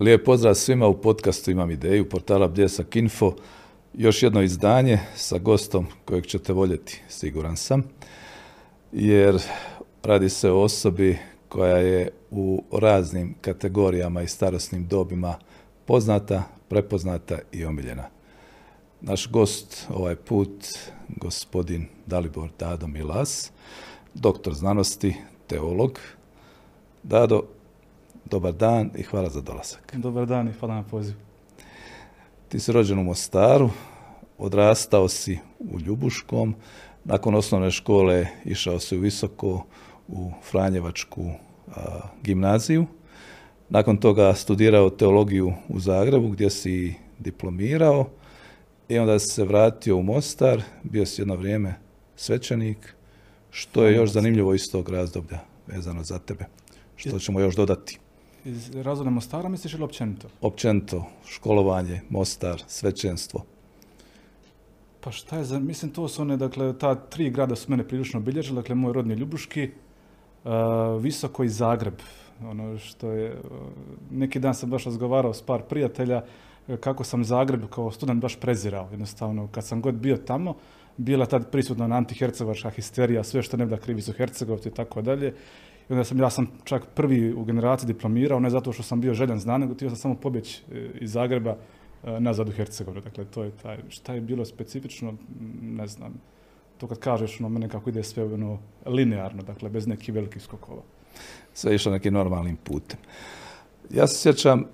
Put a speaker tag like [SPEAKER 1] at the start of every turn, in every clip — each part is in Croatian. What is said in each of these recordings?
[SPEAKER 1] Lijep pozdrav svima u podcastu Imam ideju, portala Bljesak Info. Još jedno izdanje sa gostom kojeg ćete voljeti, siguran sam. Jer radi se o osobi koja je u raznim kategorijama i starosnim dobima poznata, prepoznata i omiljena. Naš gost ovaj put, gospodin Dalibor Dado Milas, doktor znanosti, teolog. Dado, dobar dan i hvala za dolazak.
[SPEAKER 2] Dobar dan i hvala na pozivu.
[SPEAKER 1] Ti si rođen u Mostaru, odrastao si u Ljubuškom, nakon osnovne škole išao si u Visoko, u Franjevačku gimnaziju. Nakon toga studirao teologiju u Zagrebu gdje si diplomirao i onda si se vratio u Mostar, bio si jedno vrijeme svećenik, što je još zanimljivo iz tog razdoblja vezano za tebe. Što ćemo još dodati?
[SPEAKER 2] Iz razloga Mostara misliš ili općenito?
[SPEAKER 1] Općenito, školovanje, Mostar, svećenstvo.
[SPEAKER 2] Pa šta je za, mislim to su one, dakle, ta tri grada su mene prilično obilježili, dakle, moj rodni Ljubuški, uh, Visoko i Zagreb. Ono što je, neki dan sam baš razgovarao s par prijatelja, e, kako sam Zagreb kao student baš prezirao. Jednostavno, kad sam god bio tamo, bila tad prisutna antihercegovačka histerija, sve što ne da krivi su Hercegovci i tako dalje. I onda sam, ja sam čak prvi u generaciji diplomirao, ne zato što sam bio željan znan, nego htio sam samo pobjeći e, iz Zagreba e, nazad u Hercegovinu. Dakle, to je taj, šta je bilo specifično, ne znam. To kad kažeš, ono, mene kako ide sve ono, linearno, dakle, bez nekih velikih skokova.
[SPEAKER 1] Sve išlo nekim normalnim putem. Ja se sjećam,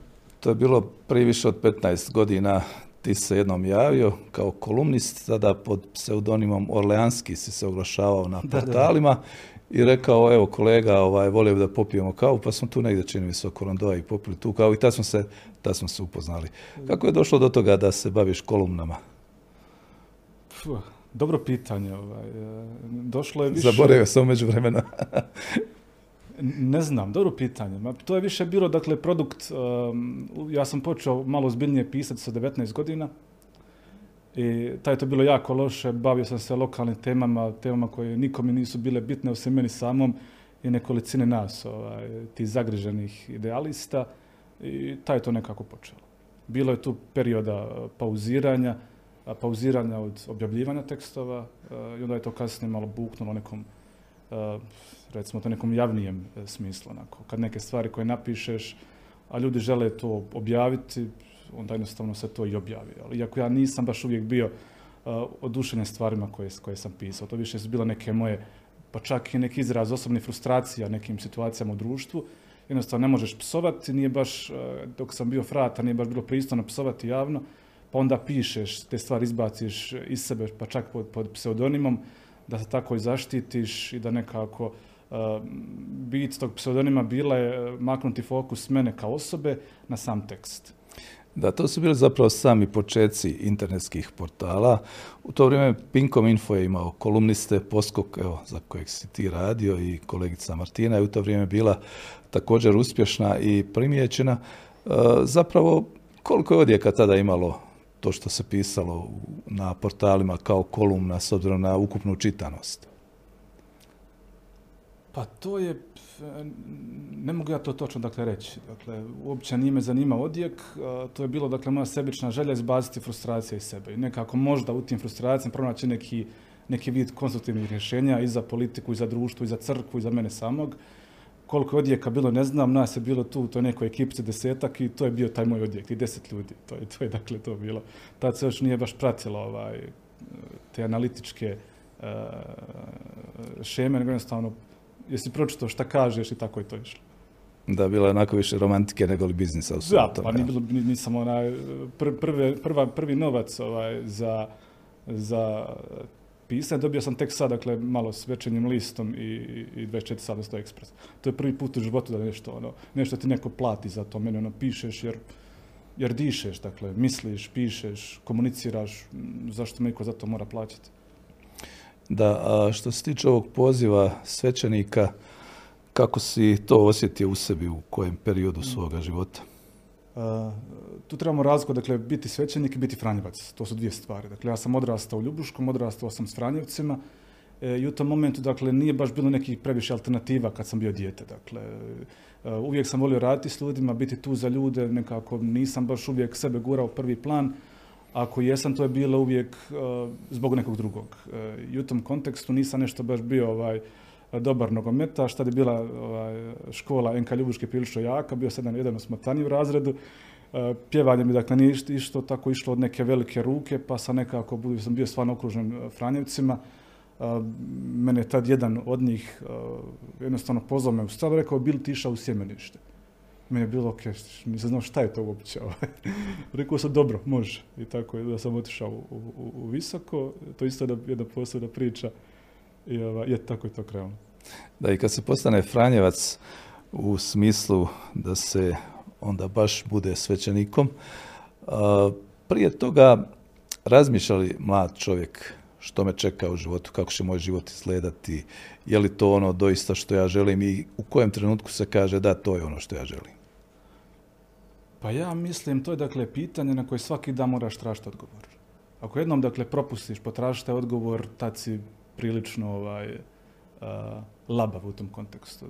[SPEAKER 1] to je bilo prije više od 15 godina, ti se jednom javio kao kolumnist, tada pod pseudonimom Orleanski si se oglašavao na portalima i rekao, evo kolega, ovaj, volio bi da popijemo kavu, pa smo tu negdje čini mi se oko Rondoa i popili tu kavu i tad smo, se, tad smo se upoznali. Kako je došlo do toga da se baviš kolumnama?
[SPEAKER 2] dobro pitanje. Ovaj. E, došlo je više...
[SPEAKER 1] Zaboravio sam umeđu vremena.
[SPEAKER 2] ne znam, dobro pitanje. Ma, to je više bilo, dakle, produkt, um, ja sam počeo malo zbiljnije pisati sa 19 godina, i taj je to bilo jako loše, bavio sam se lokalnim temama, temama koje nikome nisu bile bitne, osim meni samom i nekolicine nas, ovaj, ti zagriženih idealista i taj je to nekako počelo. Bilo je tu perioda pauziranja, pauziranja od objavljivanja tekstova i onda je to kasnije malo buknulo nekom, recimo to nekom javnijem smislu. Onako. Kad neke stvari koje napišeš, a ljudi žele to objaviti, onda jednostavno se to i objavi. Ali iako ja nisam baš uvijek bio uh, oduševljen stvarima koje, koje sam pisao, to više su bile neke moje, pa čak i neki izraz osobnih frustracija nekim situacijama u društvu. Jednostavno ne možeš psovati, nije baš, uh, dok sam bio frata, nije baš bilo pristojno psovati javno, pa onda pišeš, te stvari izbaciš iz sebe, pa čak pod, pod pseudonimom, da se tako i zaštitiš i da nekako uh, bit tog pseudonima bila je uh, maknuti fokus mene kao osobe na sam tekst.
[SPEAKER 1] Da, to su bili zapravo sami početci internetskih portala. U to vrijeme Pinkom Info je imao kolumniste, Poskok, evo, za kojeg si ti radio i kolegica Martina je u to vrijeme bila također uspješna i primijećena. E, zapravo, koliko je odjeka tada imalo to što se pisalo na portalima kao kolumna s obzirom na ukupnu čitanost?
[SPEAKER 2] Pa to je ne mogu ja to točno dakle reći. Dakle, uopće nije me zanima odjek. To je bilo dakle moja sebična želja izbaciti frustracije iz sebe. I nekako možda u tim frustracijama pronaći neki, neki vid konstruktivnih rješenja i za politiku, i za društvo, i za crkvu, i za mene samog. Koliko je odjeka bilo, ne znam, nas je bilo tu u toj nekoj ekipci desetak i to je bio taj moj odjek, i deset ljudi. To je, to je dakle to bilo. Tad se još nije baš pratilo ovaj, te analitičke uh, šeme, nego jednostavno jesi pročitao šta kažeš i tako je to išlo.
[SPEAKER 1] Da, bilo je onako više romantike nego li biznisa u
[SPEAKER 2] Da, pa ni bilo, nisam onaj, pr, prve, prva, prvi novac ovaj, za, za pisanje, dobio sam tek sad, dakle, malo s večernjim listom i, i 24 sata sto ekspres. To je prvi put u životu da nešto, ono, nešto ti neko plati za to, meni ono, pišeš jer, jer dišeš, dakle, misliš, pišeš, komuniciraš, zašto me za to mora plaćati.
[SPEAKER 1] Da, a što se tiče ovog poziva svećenika, kako si to osjetio u sebi u kojem periodu svoga života?
[SPEAKER 2] tu trebamo razliku, dakle, biti svećenik i biti franjevac. To su dvije stvari. Dakle, ja sam odrastao u Ljubuškom, odrastao sam s Franjevcima E, I u tom momentu, dakle, nije baš bilo nekih previše alternativa kad sam bio dijete. Dakle, e, uvijek sam volio raditi s ljudima, biti tu za ljude, nekako nisam baš uvijek sebe gurao u prvi plan. Ako jesam, to je bilo uvijek e, zbog nekog drugog. I u tom kontekstu nisam nešto baš bio ovaj, dobar nogometaš, tad je bila ovaj, škola NK Ljubuške prilično jaka, bio sam jedan, jedan osmotaniji u razredu. Pjevanje mi dakle nije išto tako išlo od neke velike ruke, pa sam nekako, sam bio stvarno okružen Franjevcima mene je tad jedan od njih jednostavno pozvao me u stav, rekao, bil ti išao u sjemenište. Meni je bilo, ok, nisam znao šta je to uopće. Ovaj. rekao sam, dobro, može. I tako je da sam otišao u, u, visoko, to isto je jedna posebna priča. I ovaj, je, tako je to krenulo.
[SPEAKER 1] Da, i kad se postane Franjevac u smislu da se onda baš bude svećenikom, prije toga razmišljali mlad čovjek što me čeka u životu, kako će moj život izgledati, je li to ono doista što ja želim i u kojem trenutku se kaže da to je ono što ja želim?
[SPEAKER 2] Pa ja mislim, to je dakle pitanje na koje svaki dan moraš tražiti odgovor. Ako jednom dakle propustiš, potražite odgovor, tad si prilično ovaj, labav u tom kontekstu.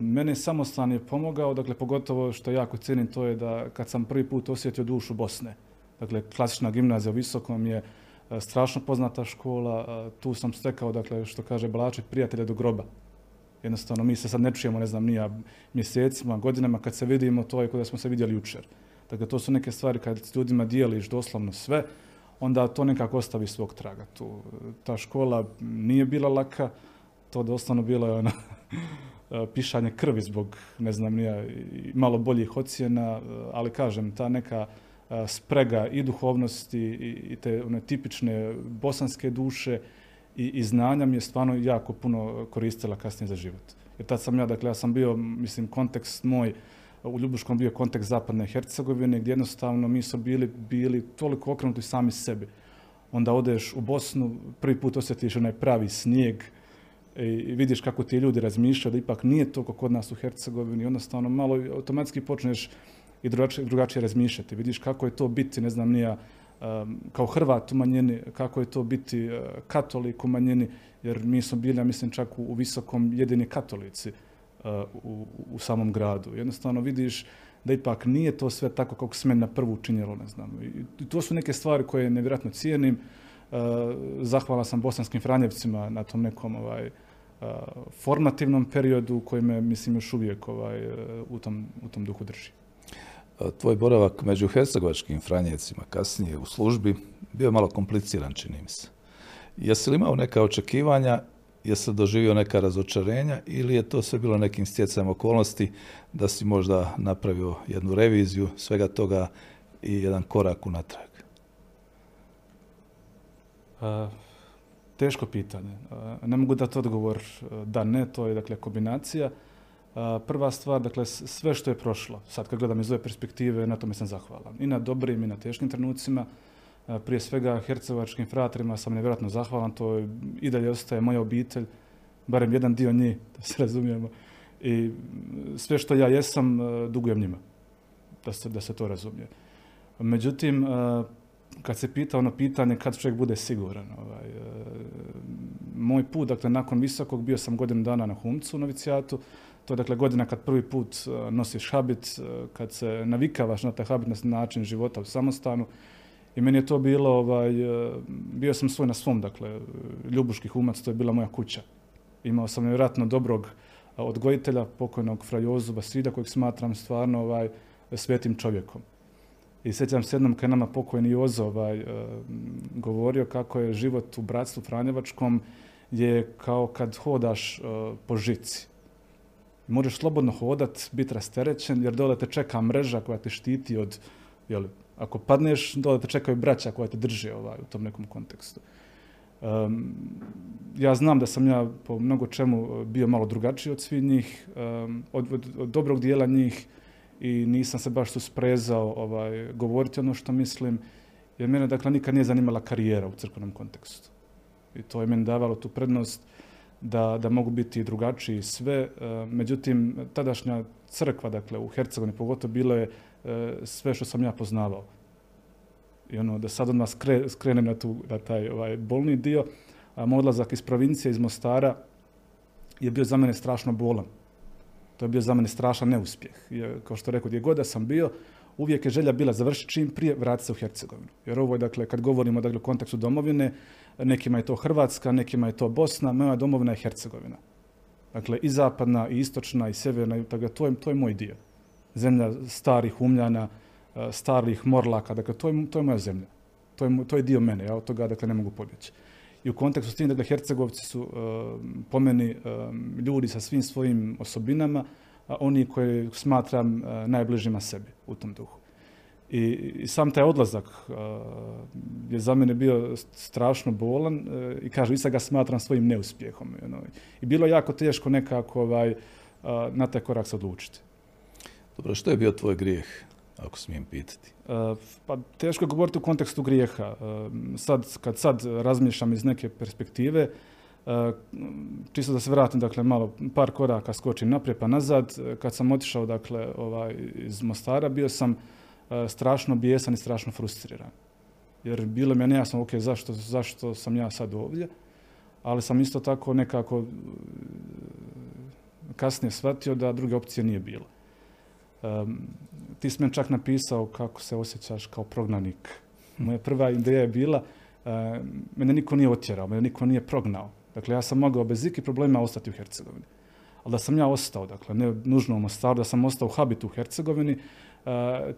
[SPEAKER 2] Mene samostan je pomogao, dakle pogotovo što jako cijenim to je da kad sam prvi put osjetio dušu Bosne, dakle klasična gimnazija u Visokom je E, strašno poznata škola, tu sam stekao, dakle, što kaže Balaček, prijatelja do groba. Jednostavno, mi se sad ne čujemo, ne znam, nija mjesecima, godinama, kad se vidimo, to je kod da smo se vidjeli jučer. Dakle, to su neke stvari kad s ljudima dijeliš doslovno sve, onda to nekako ostavi svog traga. Tu, ta škola nije bila laka, to doslovno bilo je ono, pišanje krvi zbog, ne znam, nija, malo boljih ocjena, ali kažem, ta neka sprega i duhovnosti i te one tipične bosanske duše i, i znanja mi je stvarno jako puno koristila kasnije za život. Jer tad sam ja, dakle, ja sam bio, mislim, kontekst moj, u Ljubuškom bio kontekst zapadne Hercegovine, gdje jednostavno mi su bili, bili toliko okrenuti sami sebi. Onda odeš u Bosnu, prvi put osjetiš onaj pravi snijeg i vidiš kako ti ljudi razmišljaju, da ipak nije to kod nas u Hercegovini. Jednostavno malo automatski počneš i drugačije, drugačije razmišljati. Vidiš kako je to biti, ne znam, nija kao Hrvat u manjini, kako je to biti uh, katolik u manjini, jer mi smo bili, ja mislim, čak u, visokom jedini katolici u, u, samom gradu. Jednostavno vidiš da ipak nije to sve tako kako se meni na prvu učinjelo, ne znam. I to su neke stvari koje nevjerojatno cijenim. Zahvala sam bosanskim Franjevcima na tom nekom ovaj, formativnom periodu koji me, mislim, još uvijek ovaj, u, tom, u tom duhu drži
[SPEAKER 1] tvoj boravak među hercegovačkim franjecima kasnije u službi bio malo kompliciran, čini mi se. Jesi li imao neka očekivanja, jesi li doživio neka razočarenja ili je to sve bilo nekim stjecajem okolnosti da si možda napravio jednu reviziju svega toga i jedan korak unatrag?
[SPEAKER 2] teško pitanje. ne mogu dati odgovor da ne, to je dakle kombinacija. Prva stvar, dakle, sve što je prošlo, sad kad gledam iz ove perspektive, na tome sam zahvalan. I na dobrim i na teškim trenucima. Prije svega hercegovačkim fraterima sam nevjerojatno zahvalan, to i dalje ostaje moja obitelj, barem jedan dio njih, da se razumijemo. I sve što ja jesam, dugujem njima, da se, da se to razumije. Međutim, kad se pita ono pitanje kad čovjek bude siguran. Ovaj, moj put, dakle, nakon visokog, bio sam godinu dana na Humcu u novicijatu, to je dakle godina kad prvi put e, nosiš habit, e, kad se navikavaš na taj habit, na način života u samostanu. I meni je to bilo, ovaj, e, bio sam svoj na svom, dakle, Ljubuški humac, to je bila moja kuća. Imao sam nevjerojatno dobrog odgojitelja, pokojnog frajozu Basida, kojeg smatram stvarno ovaj, svetim čovjekom. I sjećam se jednom kad nama pokojni Jozo ovaj, govorio kako je život u bratstvu Franjevačkom je kao kad hodaš po žici možeš slobodno hodat, biti rasterećen, jer dole te čeka mreža koja te štiti od, jel, ako padneš, dole te čekaju braća koja te drže ovaj, u tom nekom kontekstu. ja znam da sam ja po mnogo čemu bio malo drugačiji od svih njih, od, od, dobrog dijela njih i nisam se baš tu sprezao ovaj, govoriti ono što mislim, jer mene dakle nikad nije zanimala karijera u crkvenom kontekstu. I to je meni davalo tu prednost da, da mogu biti drugačiji sve. E, međutim, tadašnja crkva, dakle, u Hercegovini pogotovo bilo je e, sve što sam ja poznavao. I ono, da sad odmah skrenem na, tu, na taj ovaj, bolni dio, moj odlazak iz provincije, iz Mostara, je bio za mene strašno bolan. To je bio za mene strašan neuspjeh. kao što rekao, gdje god da sam bio, uvijek je želja bila završiti čim prije, vratiti se u Hercegovinu. Jer ovo je, dakle, kad govorimo dakle, u kontekstu domovine, nekima je to Hrvatska, nekima je to Bosna, moja domovina je Hercegovina. Dakle, i zapadna, i istočna, i sjeverna, dakle, to je, to je moj dio. Zemlja starih umljana, e, starih morlaka, dakle, to je, to moja zemlja. To je, dio mene, ja od toga, dakle, ne mogu pobjeći. I u kontekstu s tim, dakle, Hercegovci su uh, po meni ljudi sa svim svojim osobinama, a oni koje smatram najbližima sebi u tom duhu. I, sam taj odlazak je za mene bio strašno bolan e, i kažem, i sad ga smatram svojim neuspjehom. I bilo je jako teško nekako ovaj, na taj korak se odlučiti.
[SPEAKER 1] Dobro, što je bio tvoj grijeh, ako smijem pitati? E,
[SPEAKER 2] pa teško je govoriti u kontekstu grijeha. E, sad, kad sad razmišljam iz neke perspektive, čisto da se vratim, dakle, malo par koraka skočim naprijed pa nazad. Kad sam otišao, dakle, ovaj, iz Mostara, bio sam strašno bijesan i strašno frustriran. Jer bilo mi je nejasno, ok, zašto, zašto sam ja sad ovdje, ali sam isto tako nekako e, kasnije shvatio da druge opcije nije bilo. Um, ti si meni čak napisao kako se osjećaš kao prognanik. Moja prva ideja je bila, uh, mene niko nije otjerao, mene niko nije prognao. Dakle, ja sam mogao bez ikih problema ostati u Hercegovini. Ali da sam ja ostao, dakle, ne nužno u Mostaru, da sam ostao u habitu u Hercegovini,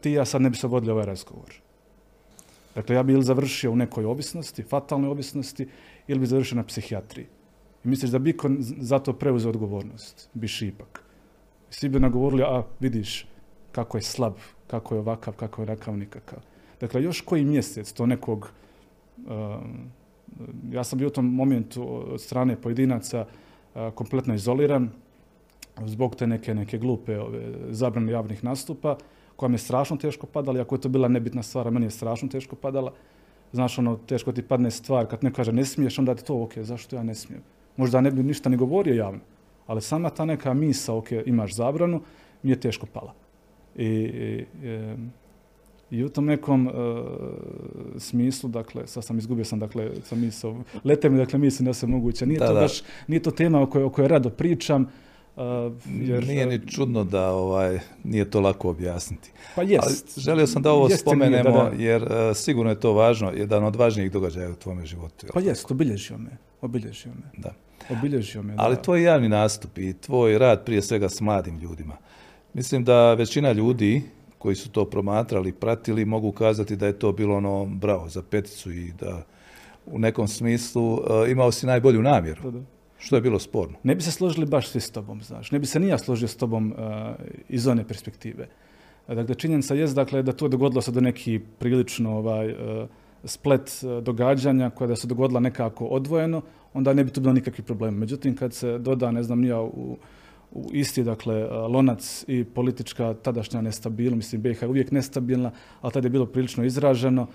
[SPEAKER 2] ti ja sad ne bi se vodili ovaj razgovor. Dakle, ja bi ili završio u nekoj ovisnosti, fatalnoj ovisnosti, ili bi završio na psihijatriji. I misliš da bi za to preuzeo odgovornost? Biš ipak. Svi bi nagovorili, a vidiš kako je slab, kako je ovakav, kako je onakav, nikakav. Dakle, još koji mjesec to nekog... ja sam bio u tom momentu od strane pojedinaca kompletno izoliran zbog te neke, neke glupe ove, zabrane javnih nastupa koja mi je strašno teško padala, iako je to bila nebitna stvar, a meni je strašno teško padala. Znaš, ono, teško ti padne stvar, kad ne kaže ne smiješ, onda ti to, ok, zašto ja ne smijem? Možda ne bi ništa ni govorio javno, ali sama ta neka misa, ok, imaš zabranu, mi je teško pala. I, i, i u tom nekom uh, smislu, dakle, sad sam izgubio sam, dakle, sam misao, lete mi, dakle, mislim da se moguće. Nije to baš, nije to tema o kojoj, o kojoj rado pričam,
[SPEAKER 1] jer, nije ni čudno da ovaj, nije to lako objasniti.
[SPEAKER 2] Pa jest.
[SPEAKER 1] želio sam da ovo spomenemo jer sigurno je to važno, jedan od važnijih događaja u tvome životu.
[SPEAKER 2] Pa jest, obilježio me. Obilježio me.
[SPEAKER 1] Da.
[SPEAKER 2] Obilježio me,
[SPEAKER 1] Ali tvoj javni nastup i tvoj rad prije svega s mladim ljudima. Mislim da većina ljudi koji su to promatrali, pratili, mogu kazati da je to bilo ono bravo za peticu i da u nekom smislu imao si najbolju namjeru. Da, što je bilo sporno?
[SPEAKER 2] Ne bi se složili baš svi s tobom, znaš. Ne bi se ni ja složio s tobom uh, iz one perspektive. Dakle, činjenica je dakle, da to dogodilo se do neki prilično ovaj, uh, splet uh, događanja koja da se dogodila nekako odvojeno, onda ne bi tu bilo nikakvih problema. Međutim, kad se doda, ne znam, nija u, u isti dakle, lonac i politička tadašnja nestabilnost, mislim, BiH je uvijek nestabilna, ali tada je bilo prilično izraženo,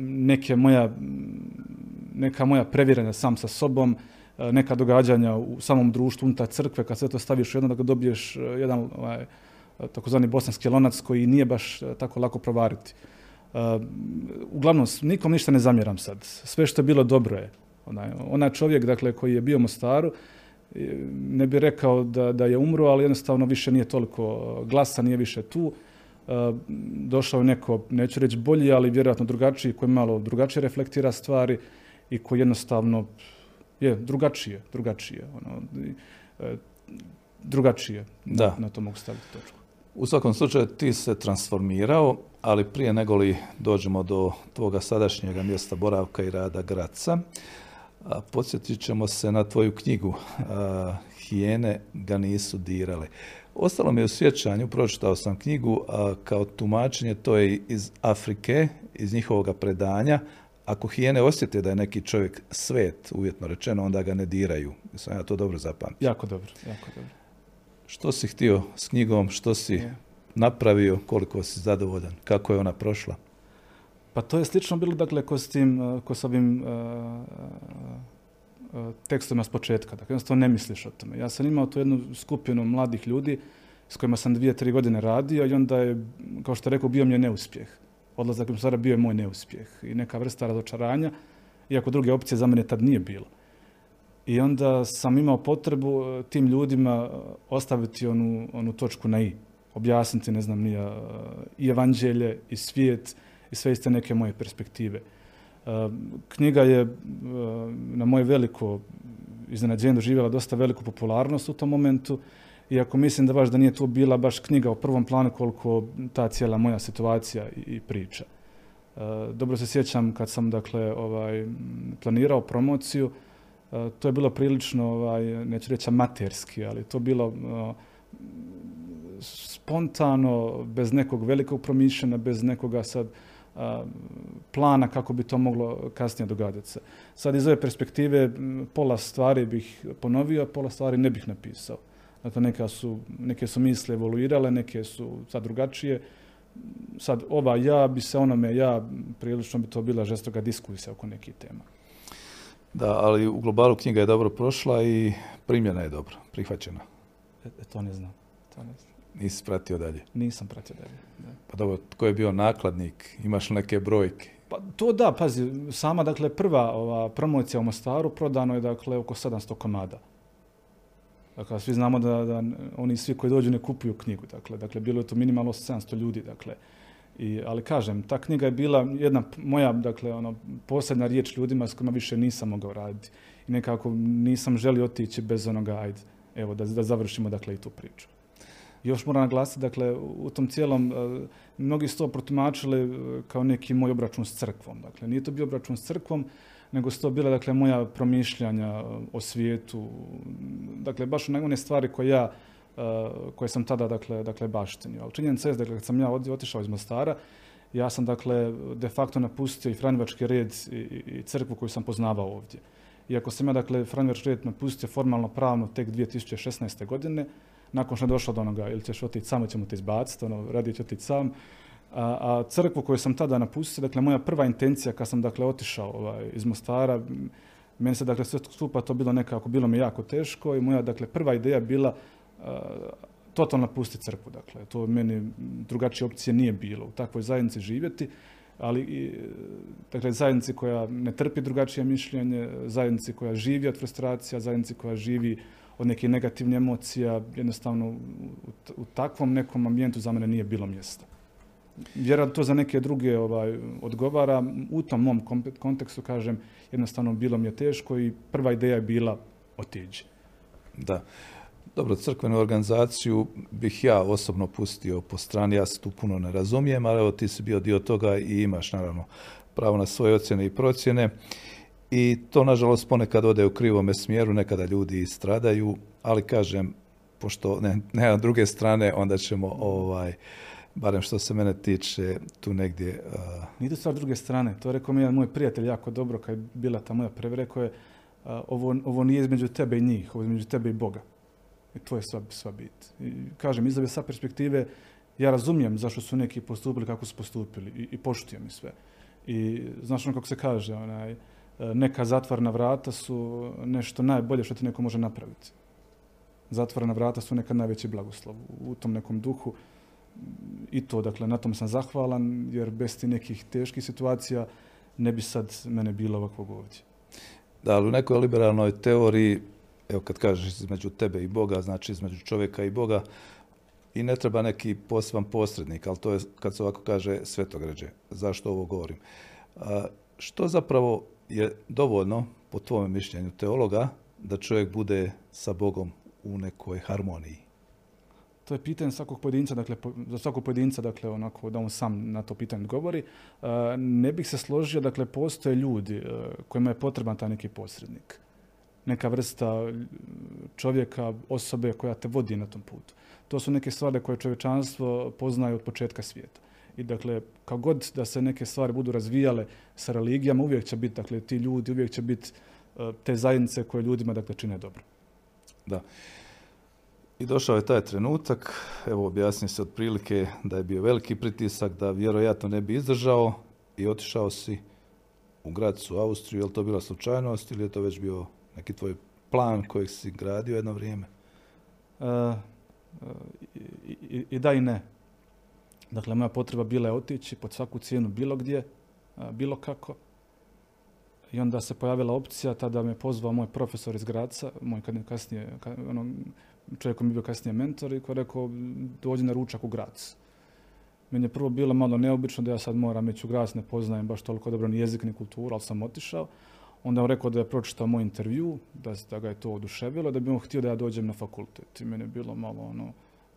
[SPEAKER 2] neke moja, neka moja previranja sam sa sobom, neka događanja u samom društvu, unutar crkve, kad sve to staviš u jedno, da dobiješ e, jedan ovaj, takozvani bosanski lonac koji nije baš e, tako lako provariti. uglavnom, nikom ništa ne zamjeram sad. Sve što je bilo dobro je. Onaj, onaj čovjek dakle, koji je bio Mostaru, ne bi rekao da, da je umro, ali jednostavno više nije toliko glasa, nije više tu. Došao je neko, neću reći bolji, ali vjerojatno drugačiji, koji malo drugačije reflektira stvari i koji jednostavno je drugačije, drugačije. Ono, e, drugačije da. Na, to mogu staviti točku.
[SPEAKER 1] U svakom slučaju ti se transformirao, ali prije nego li dođemo do tvoga sadašnjega mjesta boravka i rada Graca, podsjetit ćemo se na tvoju knjigu Hijene ga nisu dirale. Ostalo mi je u sjećanju, pročitao sam knjigu a, kao tumačenje, to je iz Afrike, iz njihovoga predanja, ako hijene osjete da je neki čovjek svet, uvjetno rečeno, onda ga ne diraju. Mislim, ja to dobro zapamtio.
[SPEAKER 2] Jako dobro, jako dobro.
[SPEAKER 1] Što si htio s knjigom, što si napravio, koliko si zadovoljan, kako je ona prošla?
[SPEAKER 2] Pa to je slično bilo, dakle, ko s tim, ko s ovim uh, uh, tekstovima s početka. Dakle, jednostavno ne misliš o tome. Ja sam imao tu jednu skupinu mladih ljudi s kojima sam dvije, tri godine radio i onda je, kao što rekao, bio mi je neuspjeh odlazak u bio je moj neuspjeh i neka vrsta razočaranja, iako druge opcije za mene tad nije bilo. I onda sam imao potrebu e, tim ljudima ostaviti onu, onu točku na i. Objasniti, ne znam, nija, i evanđelje, i svijet, i sve iste neke moje perspektive. Knjiga je na moje veliko iznenađenje doživjela dosta veliku popularnost u tom momentu iako mislim da baš da nije tu bila baš knjiga u prvom planu koliko ta cijela moja situacija i, priča. E, dobro se sjećam kad sam dakle ovaj, planirao promociju, e, to je bilo prilično, ovaj, neću reći amaterski, ali to bilo e, spontano, bez nekog velikog promišljanja, bez nekoga sad plana kako bi to moglo kasnije događati se. Sad iz ove perspektive pola stvari bih ponovio, pola stvari ne bih napisao. Dakle, neka su, neke su misle evoluirale, neke su sad drugačije. Sad, ova ja bi se onome ja, prilično bi to bila žestoga diskusija oko nekih tema.
[SPEAKER 1] Da, ali u globalu knjiga je dobro prošla i primjena je dobro, prihvaćena.
[SPEAKER 2] E, e to ne znam. To ne znam.
[SPEAKER 1] Nisi pratio dalje?
[SPEAKER 2] Nisam pratio dalje.
[SPEAKER 1] Pa dobro, tko je bio nakladnik? Imaš neke brojke?
[SPEAKER 2] Pa to da, pazi, sama dakle prva ova promocija u Mostaru prodano je dakle oko 700 komada. Dakle, svi znamo da, da oni svi koji dođu ne kupuju knjigu. Dakle, dakle bilo je to minimalno 700 ljudi. Dakle. I, ali kažem, ta knjiga je bila jedna moja dakle, ono, posljedna riječ ljudima s kojima više nisam mogao raditi. I nekako nisam želio otići bez onoga, ajde, evo, da, da završimo dakle, i tu priču. Još moram naglasiti, dakle, u tom cijelom, uh, mnogi su to protumačili e, kao neki moj obračun s crkvom. Dakle, nije to bio obračun s crkvom, nego su to bila dakle, moja promišljanja o svijetu, dakle baš one stvari koje ja uh, koje sam tada dakle, dakle baštinio. Ali činjenica je dakle, kad sam ja otišao iz Mostara, ja sam dakle de facto napustio i Franjevački red i, i crkvu koju sam poznavao ovdje. Iako sam ja dakle Franjevački red napustio formalno pravno tek 2016. godine, nakon što je došlo do onoga ili ćeš otići sam, ćemo te izbaciti, ono, radije će otići sam, a, a crkvu koju sam tada napustio, dakle moja prva intencija kad sam dakle otišao ovaj, iz Mostara, meni se dakle sve skupa to bilo nekako, bilo mi jako teško i moja dakle prva ideja bila totalno napustiti crkvu. Dakle, to meni drugačije opcije nije bilo u takvoj zajednici živjeti, ali i, dakle, zajednici koja ne trpi drugačije mišljenje, zajednici koja živi od frustracija, zajednici koja živi od nekih negativnih emocija, jednostavno u, u takvom nekom ambijentu za mene nije bilo mjesta vjerojatno to za neke druge ovaj, odgovara. U tom mom kontekstu, kažem, jednostavno bilo mi je teško i prva ideja je bila otići.
[SPEAKER 1] Da. Dobro, crkvenu organizaciju bih ja osobno pustio po strani, ja se tu puno ne razumijem, ali evo ti si bio dio toga i imaš naravno pravo na svoje ocjene i procjene. I to, nažalost, ponekad ode u krivome smjeru, nekada ljudi stradaju, ali kažem, pošto ne, nema druge strane, onda ćemo ovaj, barem što se mene tiče, tu negdje... Uh...
[SPEAKER 2] Nije to druge strane. To je rekao mi jedan moj prijatelj jako dobro kad je bila ta moja preve. Rekao je, ovo, ovo nije između tebe i njih, ovo je između tebe i Boga. I to je sva, sva bit. I, kažem, iz ove sa perspektive, ja razumijem zašto su neki postupili kako su postupili i, i poštujem i sve. I znaš ono kako se kaže, onaj, neka zatvorna vrata su nešto najbolje što ti neko može napraviti. Zatvorena vrata su nekad najveći blagoslov u tom nekom duhu i to, dakle, na tom sam zahvalan, jer bez tih nekih teških situacija ne bi sad mene bilo ovakvog ovdje.
[SPEAKER 1] Da, ali u nekoj liberalnoj teoriji, evo kad kažeš između tebe i Boga, znači između čovjeka i Boga, i ne treba neki poseban posrednik, ali to je, kad se ovako kaže, svetogređe. Zašto ovo govorim? A, što zapravo je dovoljno, po tvome mišljenju teologa, da čovjek bude sa Bogom u nekoj harmoniji?
[SPEAKER 2] To je pitanje svakog pojedinca, dakle, za svakog pojedinca, dakle, onako da on sam na to pitanje odgovori. E, ne bih se složio, dakle, postoje ljudi e, kojima je potreban taj neki posrednik. Neka vrsta čovjeka, osobe koja te vodi na tom putu. To su neke stvari koje čovječanstvo poznaje od početka svijeta. I dakle, kao god da se neke stvari budu razvijale sa religijama, uvijek će biti, dakle, ti ljudi, uvijek će biti e, te zajednice koje ljudima, dakle, čine dobro.
[SPEAKER 1] Da. I došao je taj trenutak, evo objasni se otprilike da je bio veliki pritisak, da vjerojatno ne bi izdržao i otišao si u Gracu, Austriju. Je li to bila slučajnost ili je to već bio neki tvoj plan kojeg si gradio jedno vrijeme?
[SPEAKER 2] E, e, i, da i ne. Dakle, moja potreba bila je otići pod svaku cijenu bilo gdje, bilo kako. I onda se pojavila opcija, tada me pozvao moj profesor iz Graca, moj kad kasnije, ono, čovjek mi bio kasnije mentor i koji je rekao dođi na ručak u Grac. Meni je prvo bilo malo neobično da ja sad moram ići u Grac, ne poznajem baš toliko dobro ni jezik ni kulturu, ali sam otišao. Onda on rekao da je pročitao moj intervju, da, da ga je to oduševilo, da bi on htio da ja dođem na fakultet. I meni je bilo malo ono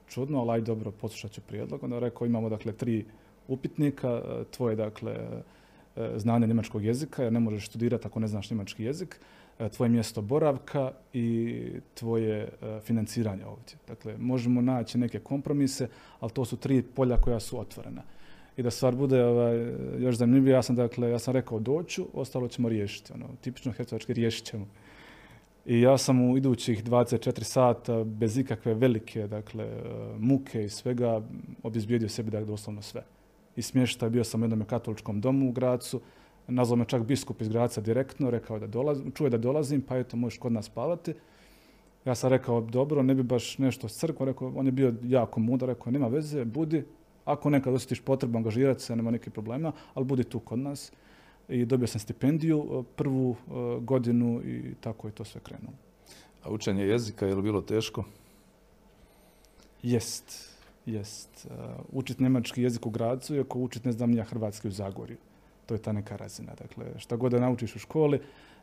[SPEAKER 2] čudno, ali aj dobro, poslušat ću prijedlog. Onda je rekao imamo dakle tri upitnika, tvoje dakle e, znanje njemačkog jezika, jer ne možeš studirati ako ne znaš njemački jezik, e, tvoje mjesto boravka i tvoje e, financiranje ovdje. Dakle, možemo naći neke kompromise, ali to su tri polja koja su otvorena i da stvar bude ovaj, još zanimljivija, ja sam, dakle, ja sam rekao doću, ostalo ćemo riješiti. Ono, tipično hercegovački riješit ćemo. I ja sam u idućih 24 sata bez ikakve velike dakle, muke i svega obizbijedio sebi dakle, doslovno sve. I smještaj bio sam u jednom katoličkom domu u Gracu, nazvao me čak biskup iz Graca direktno, rekao da dolazim, čuje da dolazim, pa eto možeš kod nas spavati. Ja sam rekao, dobro, ne bi baš nešto s crkvom, rekao, on je bio jako mudar, rekao, nema veze, budi, ako nekad osjetiš potrebu angažirati se, nema nekih problema, ali budi tu kod nas. I dobio sam stipendiju e, prvu e, godinu i tako je to sve krenulo.
[SPEAKER 1] A učenje jezika je li bilo teško?
[SPEAKER 2] Jest, jest. Uh, učit njemački jezik u Gracu, iako učit ne znam ja hrvatski u Zagorju. To je ta neka razina. Dakle, šta god da naučiš u školi,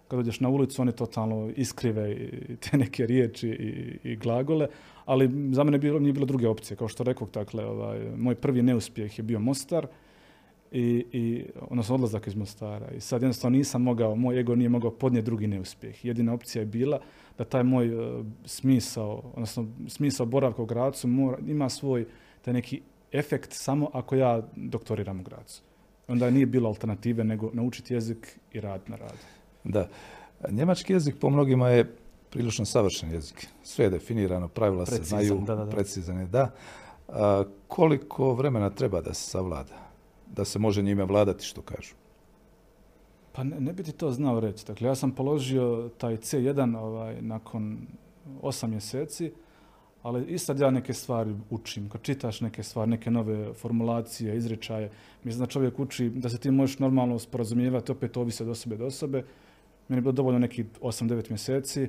[SPEAKER 2] kad dođeš na ulicu, oni totalno iskrive te neke riječi i, i glagole, ali za mene bilo, nije bilo druge opcije. Kao što rekao, dakle, ovaj, moj prvi neuspjeh je bio Mostar, i, i, odnosno odlazak iz Mostara. I sad jednostavno nisam mogao, moj ego nije mogao podnijeti drugi neuspjeh. Jedina opcija je bila da taj moj uh, smisao, odnosno smisao boravka u Gracu ima svoj taj neki efekt samo ako ja doktoriram u Gracu. Onda nije bilo alternative nego naučiti jezik i rad na radu.
[SPEAKER 1] Da. Njemački jezik po mnogima je prilično savršen jezik. Sve je definirano, pravila precizan, se znaju, da, da, da. precizan je, da. A, koliko vremena treba da se savlada? Da se može njime vladati, što kažu?
[SPEAKER 2] Pa ne, ne bi ti to znao reći. Dakle, ja sam položio taj C1 ovaj, nakon osam mjeseci, ali i sad ja neke stvari učim. Kad čitaš neke stvari, neke nove formulacije, izrečaje, mislim da čovjek uči da se ti možeš normalno sporazumijevati, opet ovisi od osobe do osobe. Meni je bilo dovoljno neki 8-9 mjeseci,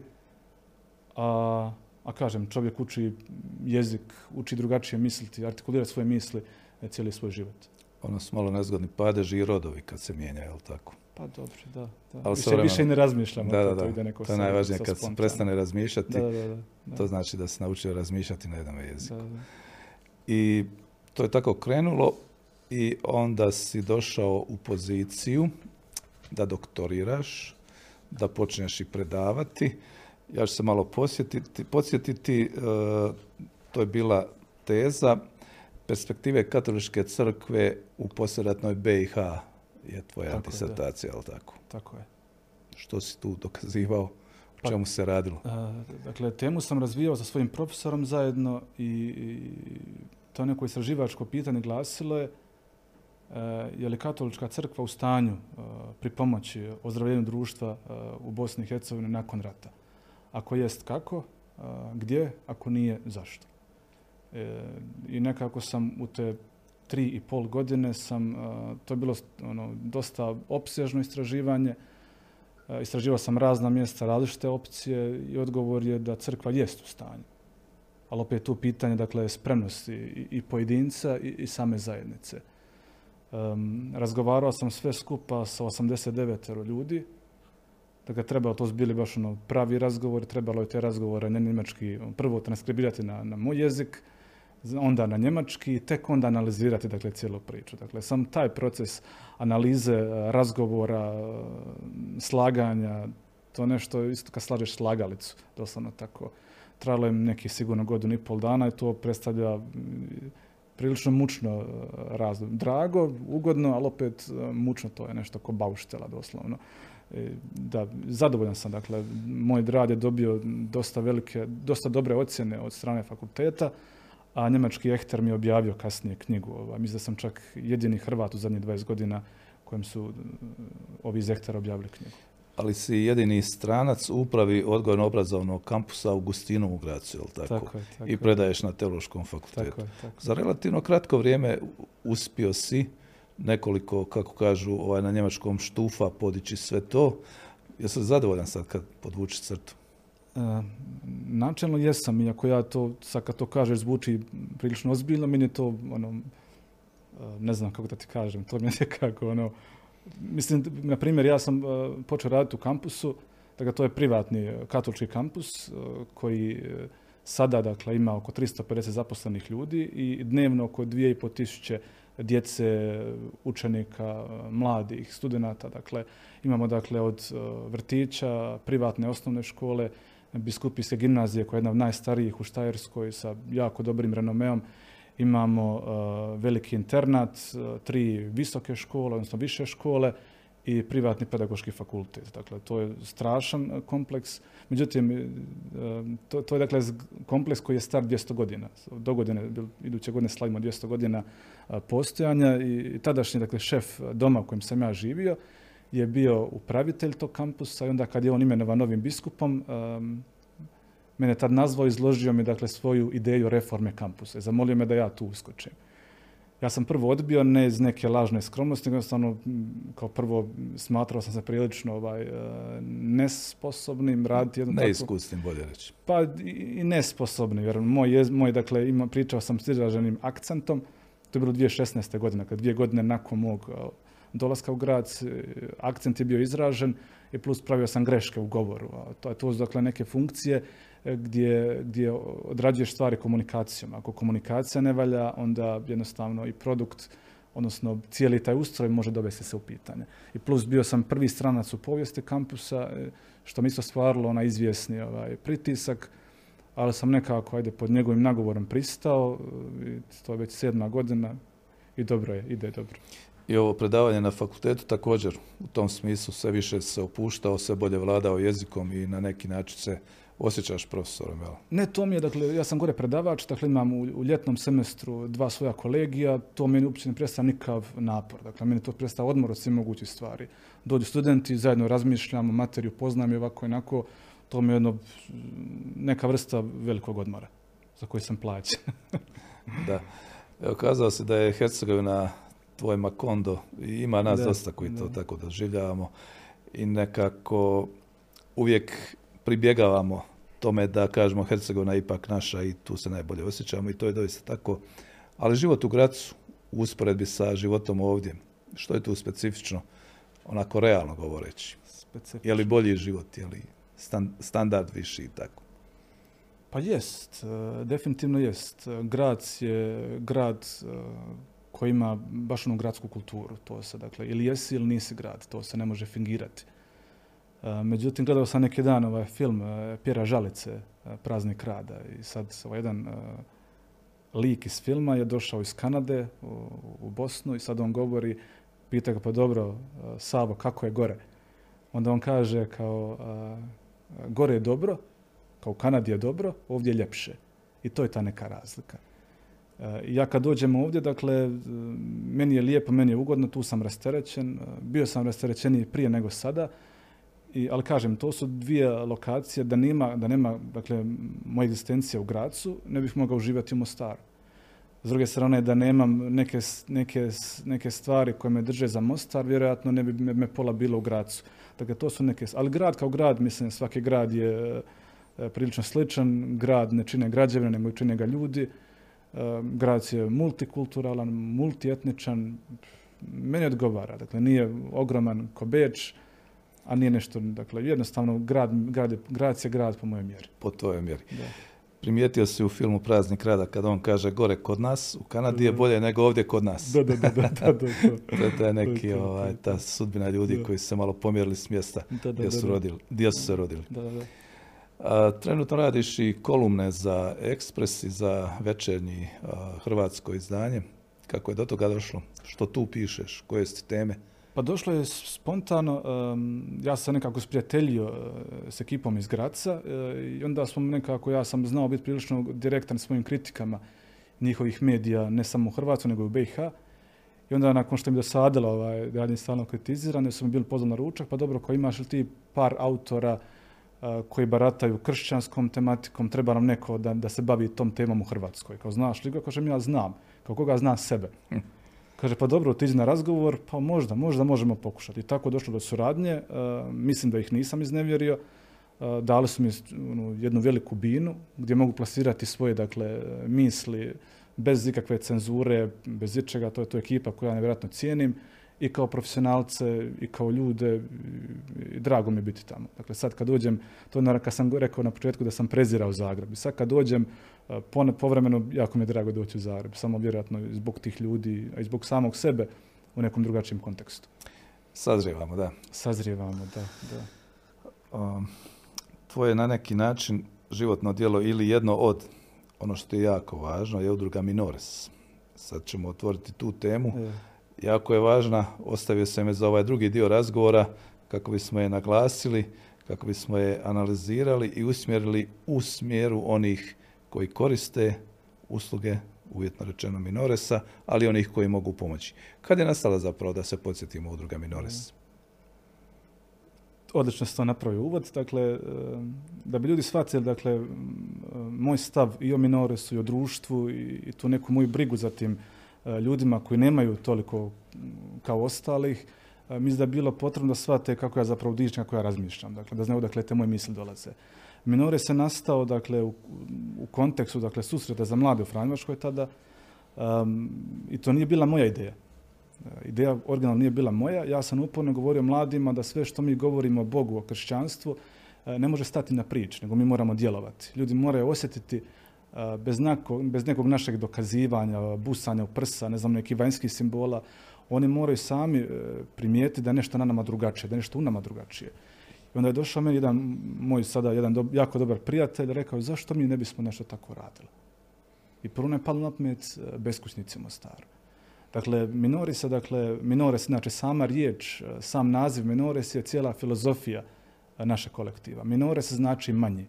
[SPEAKER 2] a, a kažem, čovjek uči jezik, uči drugačije misliti, artikulirati svoje misli e, cijeli svoj život.
[SPEAKER 1] Ono su malo nezgodni padeži i rodovi kad se mijenja, je li tako?
[SPEAKER 2] Pa dobro, da. da. Ali više, više ne razmišljamo.
[SPEAKER 1] Da, da, da. To, ide neko to je najvažnije. Kad se prestane razmišljati, da, da, da, to znači da se naučio razmišljati na jednom jeziku. Da, da. I to je tako krenulo i onda si došao u poziciju da doktoriraš, da počneš i predavati. Ja ću se malo posjetiti, podsjetiti, uh, to je bila teza perspektive katoličke crkve u poslijeratnoj BiH je tvoja tako disertacija, ali tako?
[SPEAKER 2] Tako je.
[SPEAKER 1] Što si tu dokazivao? O pa, čemu se radilo?
[SPEAKER 2] A, dakle, temu sam razvijao sa svojim profesorom zajedno i, i to neko istraživačko pitanje glasilo je je li katolička crkva u stanju pri pomoći ozdravljenju društva u Bosni i Hercegovini nakon rata? Ako jest kako, gdje, ako nije zašto? E, I nekako sam u te tri i pol godine sam, to je bilo ono, dosta opsežno istraživanje, istraživao sam razna mjesta, različite opcije i odgovor je da crkva jest u stanju. Ali opet tu pitanje, dakle, spremnosti i, pojedinca i, same zajednice. Um, razgovarao sam sve skupa sa 89 ljudi, Dakle, trebalo to bili baš ono pravi razgovor, trebalo je te razgovore ne njemački, prvo transkribirati na, na moj jezik, onda na njemački i tek onda analizirati dakle, cijelu priču. Dakle, sam taj proces analize, e, razgovora, e, slaganja, to nešto isto kad slažeš slagalicu, doslovno tako. Trajalo je neki sigurno godinu i pol dana i to predstavlja prilično mučno e, razdoblje. Drago, ugodno, ali opet mučno to je nešto ko bauštela doslovno. Da, zadovoljan sam, dakle, moj rad je dobio dosta velike, dosta dobre ocjene od strane fakulteta, a njemački Ehter mi je objavio kasnije knjigu. Ovaj, mislim da sam čak jedini Hrvat u zadnjih 20 godina kojem su uh, ovi iz Ehtera objavili knjigu.
[SPEAKER 1] Ali si jedini stranac u upravi odgojno-obrazovnog kampusa Augustinu u Gracu, jel tako?
[SPEAKER 2] tako, je, tako
[SPEAKER 1] I predaješ na teološkom fakultetu.
[SPEAKER 2] Tako je, tako.
[SPEAKER 1] Za relativno kratko vrijeme uspio si nekoliko, kako kažu ovaj, na njemačkom štufa podići sve to. Jesi li zadovoljan sad kad podvuči crtu?
[SPEAKER 2] E, načelno jesam, iako ja to, sad kad to kažeš, zvuči prilično ozbiljno, meni je to, ono, e, ne znam kako da ti kažem, to mi je nekako, ono, mislim, na primjer, ja sam e, počeo raditi u kampusu, dakle, to je privatni katolički kampus koji sada, dakle, ima oko 350 zaposlenih ljudi i dnevno oko 2500 tisuće djece, učenika, mladih, studenata. Dakle, imamo dakle od vrtića, privatne osnovne škole, biskupijske gimnazije koja je jedna od najstarijih u Štajerskoj sa jako dobrim renomeom. Imamo uh, veliki internat, uh, tri visoke škole, odnosno više škole i privatni pedagoški fakultet. Dakle, to je strašan kompleks. Međutim, uh, to, to je dakle kompleks koji je star 200 godina. Do godine, iduće godine slavimo 200 godina postojanja i tadašnji dakle, šef doma u kojem sam ja živio je bio upravitelj tog kampusa i onda kad je on imenovan novim biskupom, um, mene tad nazvao i izložio mi dakle, svoju ideju reforme kampusa. Zamolio me da ja tu uskočim. Ja sam prvo odbio, ne iz neke lažne skromnosti, jednostavno kao prvo smatrao sam se prilično ovaj, e, nesposobnim raditi
[SPEAKER 1] jedno Neiskusnim, bolje reći.
[SPEAKER 2] Pa i nesposobnim, jer moj, je, moj dakle, ima, pričao sam s izraženim akcentom, to je bilo 2016. godine, kad dvije godine nakon mog dolaska u grad, akcent je bio izražen i plus pravio sam greške u govoru. A to, su dakle neke funkcije e, gdje, gdje odrađuješ stvari komunikacijom. Ako komunikacija ne valja, onda jednostavno i produkt, odnosno cijeli taj ustroj može dovesti se u pitanje. I plus bio sam prvi stranac u povijesti kampusa, e, što mi isto stvarilo na izvjesni ovaj, pritisak, ali sam nekako ajde, pod njegovim nagovorom pristao, e, to je već sedma godina i dobro je, ide dobro.
[SPEAKER 1] I ovo predavanje na fakultetu također u tom smislu sve više se opuštao, sve bolje vladao jezikom i na neki način se osjećaš profesorom, jel?
[SPEAKER 2] Ne, to mi je, dakle, ja sam gore predavač, dakle imam u, u ljetnom semestru dva svoja kolegija, to meni uopće ne predstavlja nikav napor, dakle, meni to predstavlja odmor od svih mogućih stvari. Dođu studenti, zajedno razmišljamo, materiju poznam i ovako i onako, to mi je jedno, neka vrsta velikog odmora za koji sam plaćen.
[SPEAKER 1] da. Evo, kazao se da je Hercegovina tvoj Makondo i ima nas dosta koji to tako doživljavamo i nekako uvijek pribjegavamo tome da kažemo Hercegovina je ipak naša i tu se najbolje osjećamo i to je doista tako. Ali život u Gracu u usporedbi sa životom ovdje, što je tu specifično, onako realno govoreći? Specifično. Je li bolji život, je li standard viši i tako?
[SPEAKER 2] Pa jest, e, definitivno jest. Grac je grad e, koji ima baš onu gradsku kulturu. To se, dakle, ili jesi ili nisi grad, to se ne može fingirati. E, međutim, gledao sam neki dan ovaj film uh, Pjera Žalice, uh, Praznik rada i sad ovaj jedan lik iz filma je došao iz Kanade u, Bosnu i sad on govori, pita ga pa dobro, Savo, kako je gore? Onda on kaže kao, gore je dobro, kao u Kanadi je dobro, ovdje je ljepše. I to je ta neka razlika. Ja kad dođem ovdje, dakle, meni je lijepo, meni je ugodno, tu sam rasterećen. Bio sam rasterećeniji prije nego sada. I, ali kažem, to su dvije lokacije, da nema, da nema dakle, moja egzistencija u Gracu, ne bih mogao uživati u Mostaru. S druge strane, da nemam neke, neke, neke stvari koje me drže za Mostar, vjerojatno ne bi me, pola bilo u Gracu. Dakle, to su neke... Ali grad kao grad, mislim, svaki grad je e, prilično sličan. Grad ne čine građevine, nego čine ga ljudi. Grad je multikulturalan, multietničan, meni odgovara. Dakle, nije ogroman ko Beč, a nije nešto, dakle, jednostavno grad, grad, grad je grad po mojoj mjeri.
[SPEAKER 1] Po tvojoj mjeri. Da. Primijetio si u filmu Praznik rada kada on kaže gore kod nas, u Kanadi je bolje nego ovdje kod nas.
[SPEAKER 2] Da, da, da. da, da,
[SPEAKER 1] da. to je neki, ovaj, ta sudbina ljudi koji su se malo pomjerili s mjesta gdje su, rodili, gdje su se rodili. Da, da. A, trenutno radiš i kolumne za Ekspres i za večernji hrvatsko izdanje. Kako je do toga došlo? Što tu pišeš? Koje su teme?
[SPEAKER 2] Pa došlo je spontano. ja sam nekako sprijateljio e, s ekipom iz Graca e, i onda smo nekako, ja sam znao biti prilično direktan svojim kritikama njihovih medija, ne samo u Hrvatskoj, nego i u BiH. I onda nakon što mi dosadilo ovaj, da radim stalno kritiziran, jer su mi bili pozvani na ručak, pa dobro, ko imaš li ti par autora koji barataju kršćanskom tematikom, treba nam neko da, da se bavi tom temom u Hrvatskoj. Kao znaš li ga, što ja znam, kao koga zna sebe. Hm. Kaže, pa dobro, ti na razgovor, pa možda, možda možemo pokušati. I tako došlo do suradnje, mislim da ih nisam iznevjerio, dali su mi ono, jednu veliku binu gdje mogu plasirati svoje dakle, misli bez ikakve cenzure, bez ičega, to je to ekipa koju ja nevjerojatno cijenim i kao profesionalce i kao ljude i drago mi je biti tamo. Dakle, sad kad dođem, to je kad sam rekao na početku da sam prezirao Zagreb i sad kad dođem, e, povremeno jako mi je drago doći u Zagreb, samo vjerojatno zbog tih ljudi, a i zbog samog sebe u nekom drugačijem kontekstu.
[SPEAKER 1] Sazrijevamo, da.
[SPEAKER 2] Sazrijevamo, da. da.
[SPEAKER 1] Um, tvoje na neki način životno djelo ili jedno od, ono što je jako važno, je udruga Minores. Sad ćemo otvoriti tu temu. Je jako je važna, ostavio sam je za ovaj drugi dio razgovora kako bismo je naglasili, kako bismo je analizirali i usmjerili u smjeru onih koji koriste usluge, uvjetno rečeno Minoresa, ali onih koji mogu pomoći. Kad je nastala zapravo da se podsjetimo udruga Minores?
[SPEAKER 2] Odlično se to napravio uvod. Dakle, e, da bi ljudi shvatili dakle, moj stav i o Minoresu i o društvu i tu neku moju brigu za tim E, ljudima koji nemaju toliko kao ostalih, e, mislim da je bilo potrebno da shvate kako ja zapravo dižem, kako ja razmišljam, dakle, da znaju odakle te moje misli dolaze. Minore se nastao dakle, u, kontekstu dakle, susreta za mlade u Franjevačkoj tada i to nije bila moja ideja. E, ideja originalno nije bila moja. Ja sam uporno govorio mladima da sve što mi govorimo o Bogu, o kršćanstvu, ne može stati na prič, nego mi moramo djelovati. Ljudi moraju osjetiti bez, bez nekog našeg dokazivanja, busanja u prsa, ne znam, nekih vanjskih simbola, oni moraju sami e, primijetiti da je nešto na nama drugačije, da je nešto u nama drugačije. I onda je došao meni jedan, moj sada jedan jako dobar prijatelj, rekao zašto mi ne bismo nešto tako radili. I prvo je palo na pamet e, beskućnici Mostaru. Dakle, Minoris, dakle, Minores, znači sama riječ, sam naziv Minores je cijela filozofija naše kolektiva. Minores znači manji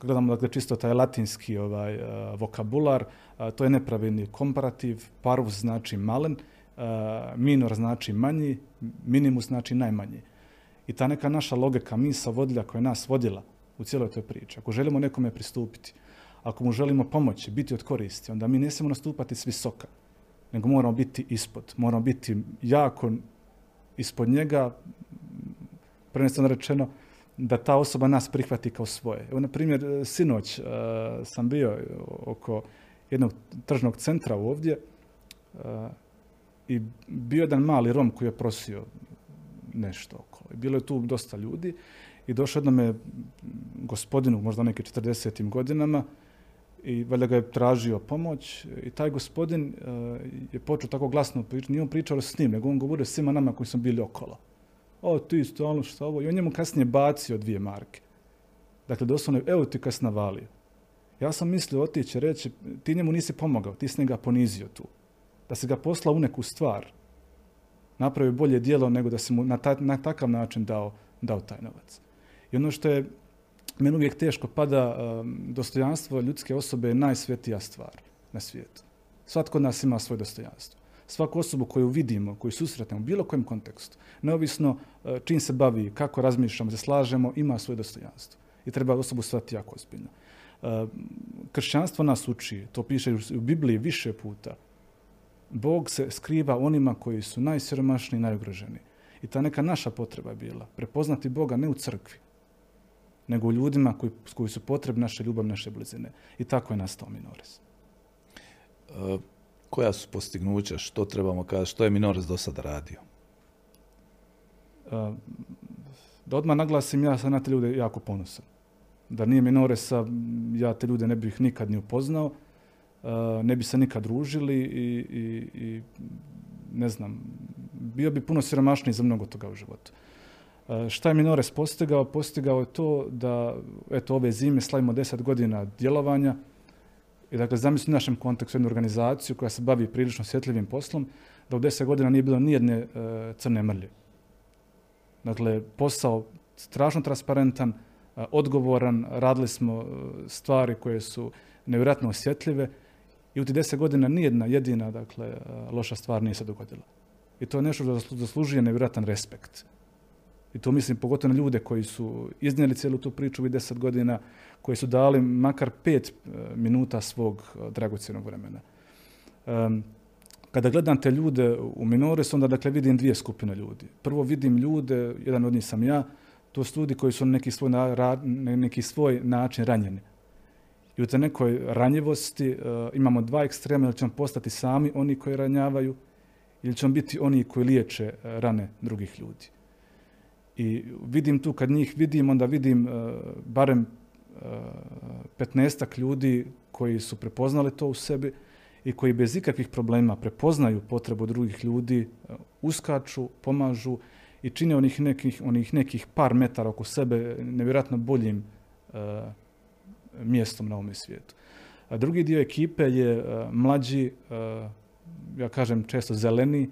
[SPEAKER 2] gledamo dakle čisto taj latinski ovaj, uh, vokabular, uh, to je nepravilni komparativ, parvus znači malen, uh, minor znači manji, minimus znači najmanji. I ta neka naša logika, misa vodilja koja je nas vodila u cijeloj toj priči, ako želimo nekome pristupiti, ako mu želimo pomoći, biti od koristi, onda mi ne smijemo nastupati s visoka, nego moramo biti ispod, moramo biti jako ispod njega, prvenstveno rečeno, da ta osoba nas prihvati kao svoje. Evo, na primjer, e, sinoć uh, sam bio oko jednog tržnog centra ovdje uh, i bio jedan mali Rom koji je prosio nešto oko. I bilo je tu dosta ljudi i došao jednome gospodinu, možda neke 40. godinama, i valjda ga je tražio pomoć i taj gospodin je počeo tako glasno pričati, nije on pričao s njim, nego on govorio svima nama koji su bili okolo o ti stalno što ovo. I on njemu kasnije bacio dvije marke. Dakle, doslovno, evo ti kas navalio. Ja sam mislio otići reći, ti njemu nisi pomogao, ti si njega ponizio tu. Da si ga poslao u neku stvar, napravio bolje djelo nego da si mu na, na takav način dao, dao taj novac. I ono što je meni uvijek teško pada, um, dostojanstvo ljudske osobe je najsvetija stvar na svijetu. Svatko od nas ima svoje dostojanstvo svaku osobu koju vidimo, koju susretnemo u bilo kojem kontekstu, neovisno e, čim se bavi, kako razmišljamo, se slažemo, ima svoje dostojanstvo. I treba osobu shvatiti jako ozbiljno. E, kršćanstvo nas uči, to piše u Bibliji više puta. Bog se skriva onima koji su najsiromašniji i najugroženiji. I ta neka naša potreba je bila prepoznati Boga ne u crkvi, nego u ljudima koji, koji su potrebni naše ljubav, naše blizine. I tako je nastao Minores.
[SPEAKER 1] Uh koja su postignuća, što trebamo kazati, što je Minores do sada radio?
[SPEAKER 2] Da odmah naglasim, ja sam na te ljude jako ponosan. Da nije Minoresa, ja te ljude ne bih nikad ni upoznao, ne bi se nikad družili i, i, i ne znam, bio bi puno siromašniji za mnogo toga u životu. Šta je Minores postigao? Postigao je to da, eto, ove zime slavimo deset godina djelovanja, dakle, zamisli u našem kontekstu jednu organizaciju koja se bavi prilično osjetljivim poslom, da u deset godina nije bilo nijedne e, crne mrlje. Dakle, posao strašno transparentan, e, odgovoran, radili smo e, stvari koje su nevjerojatno osjetljive i u tih deset godina nijedna jedina dakle, loša stvar nije se dogodila. I to je nešto što zaslužuje nevjerojatan respekt. I to mislim pogotovo na ljude koji su iznijeli cijelu tu priču i deset godina, koji su dali makar pet e, minuta svog e, dragocjenog vremena. Kada gledam te ljude u Minores, onda dakle vidim dvije skupine ljudi. Prvo vidim ljude, jedan od njih sam ja, to su ljudi koji su na neki svoj, neki svoj način ranjeni. I u te nekoj ranjivosti uh, imamo dva ekstrema, ili ćemo postati sami oni koji ranjavaju, ili ćemo biti oni koji liječe rane drugih ljudi. I vidim tu, kad njih vidim, onda vidim uh, barem petnestak ljudi koji su prepoznali to u sebi i koji bez ikakvih problema prepoznaju potrebu drugih ljudi, uskaču, pomažu i čine onih nekih, onih nekih par metara oko sebe nevjerojatno boljim uh, mjestom na ovom svijetu. A drugi dio ekipe je uh, mlađi, uh, ja kažem često zeleni,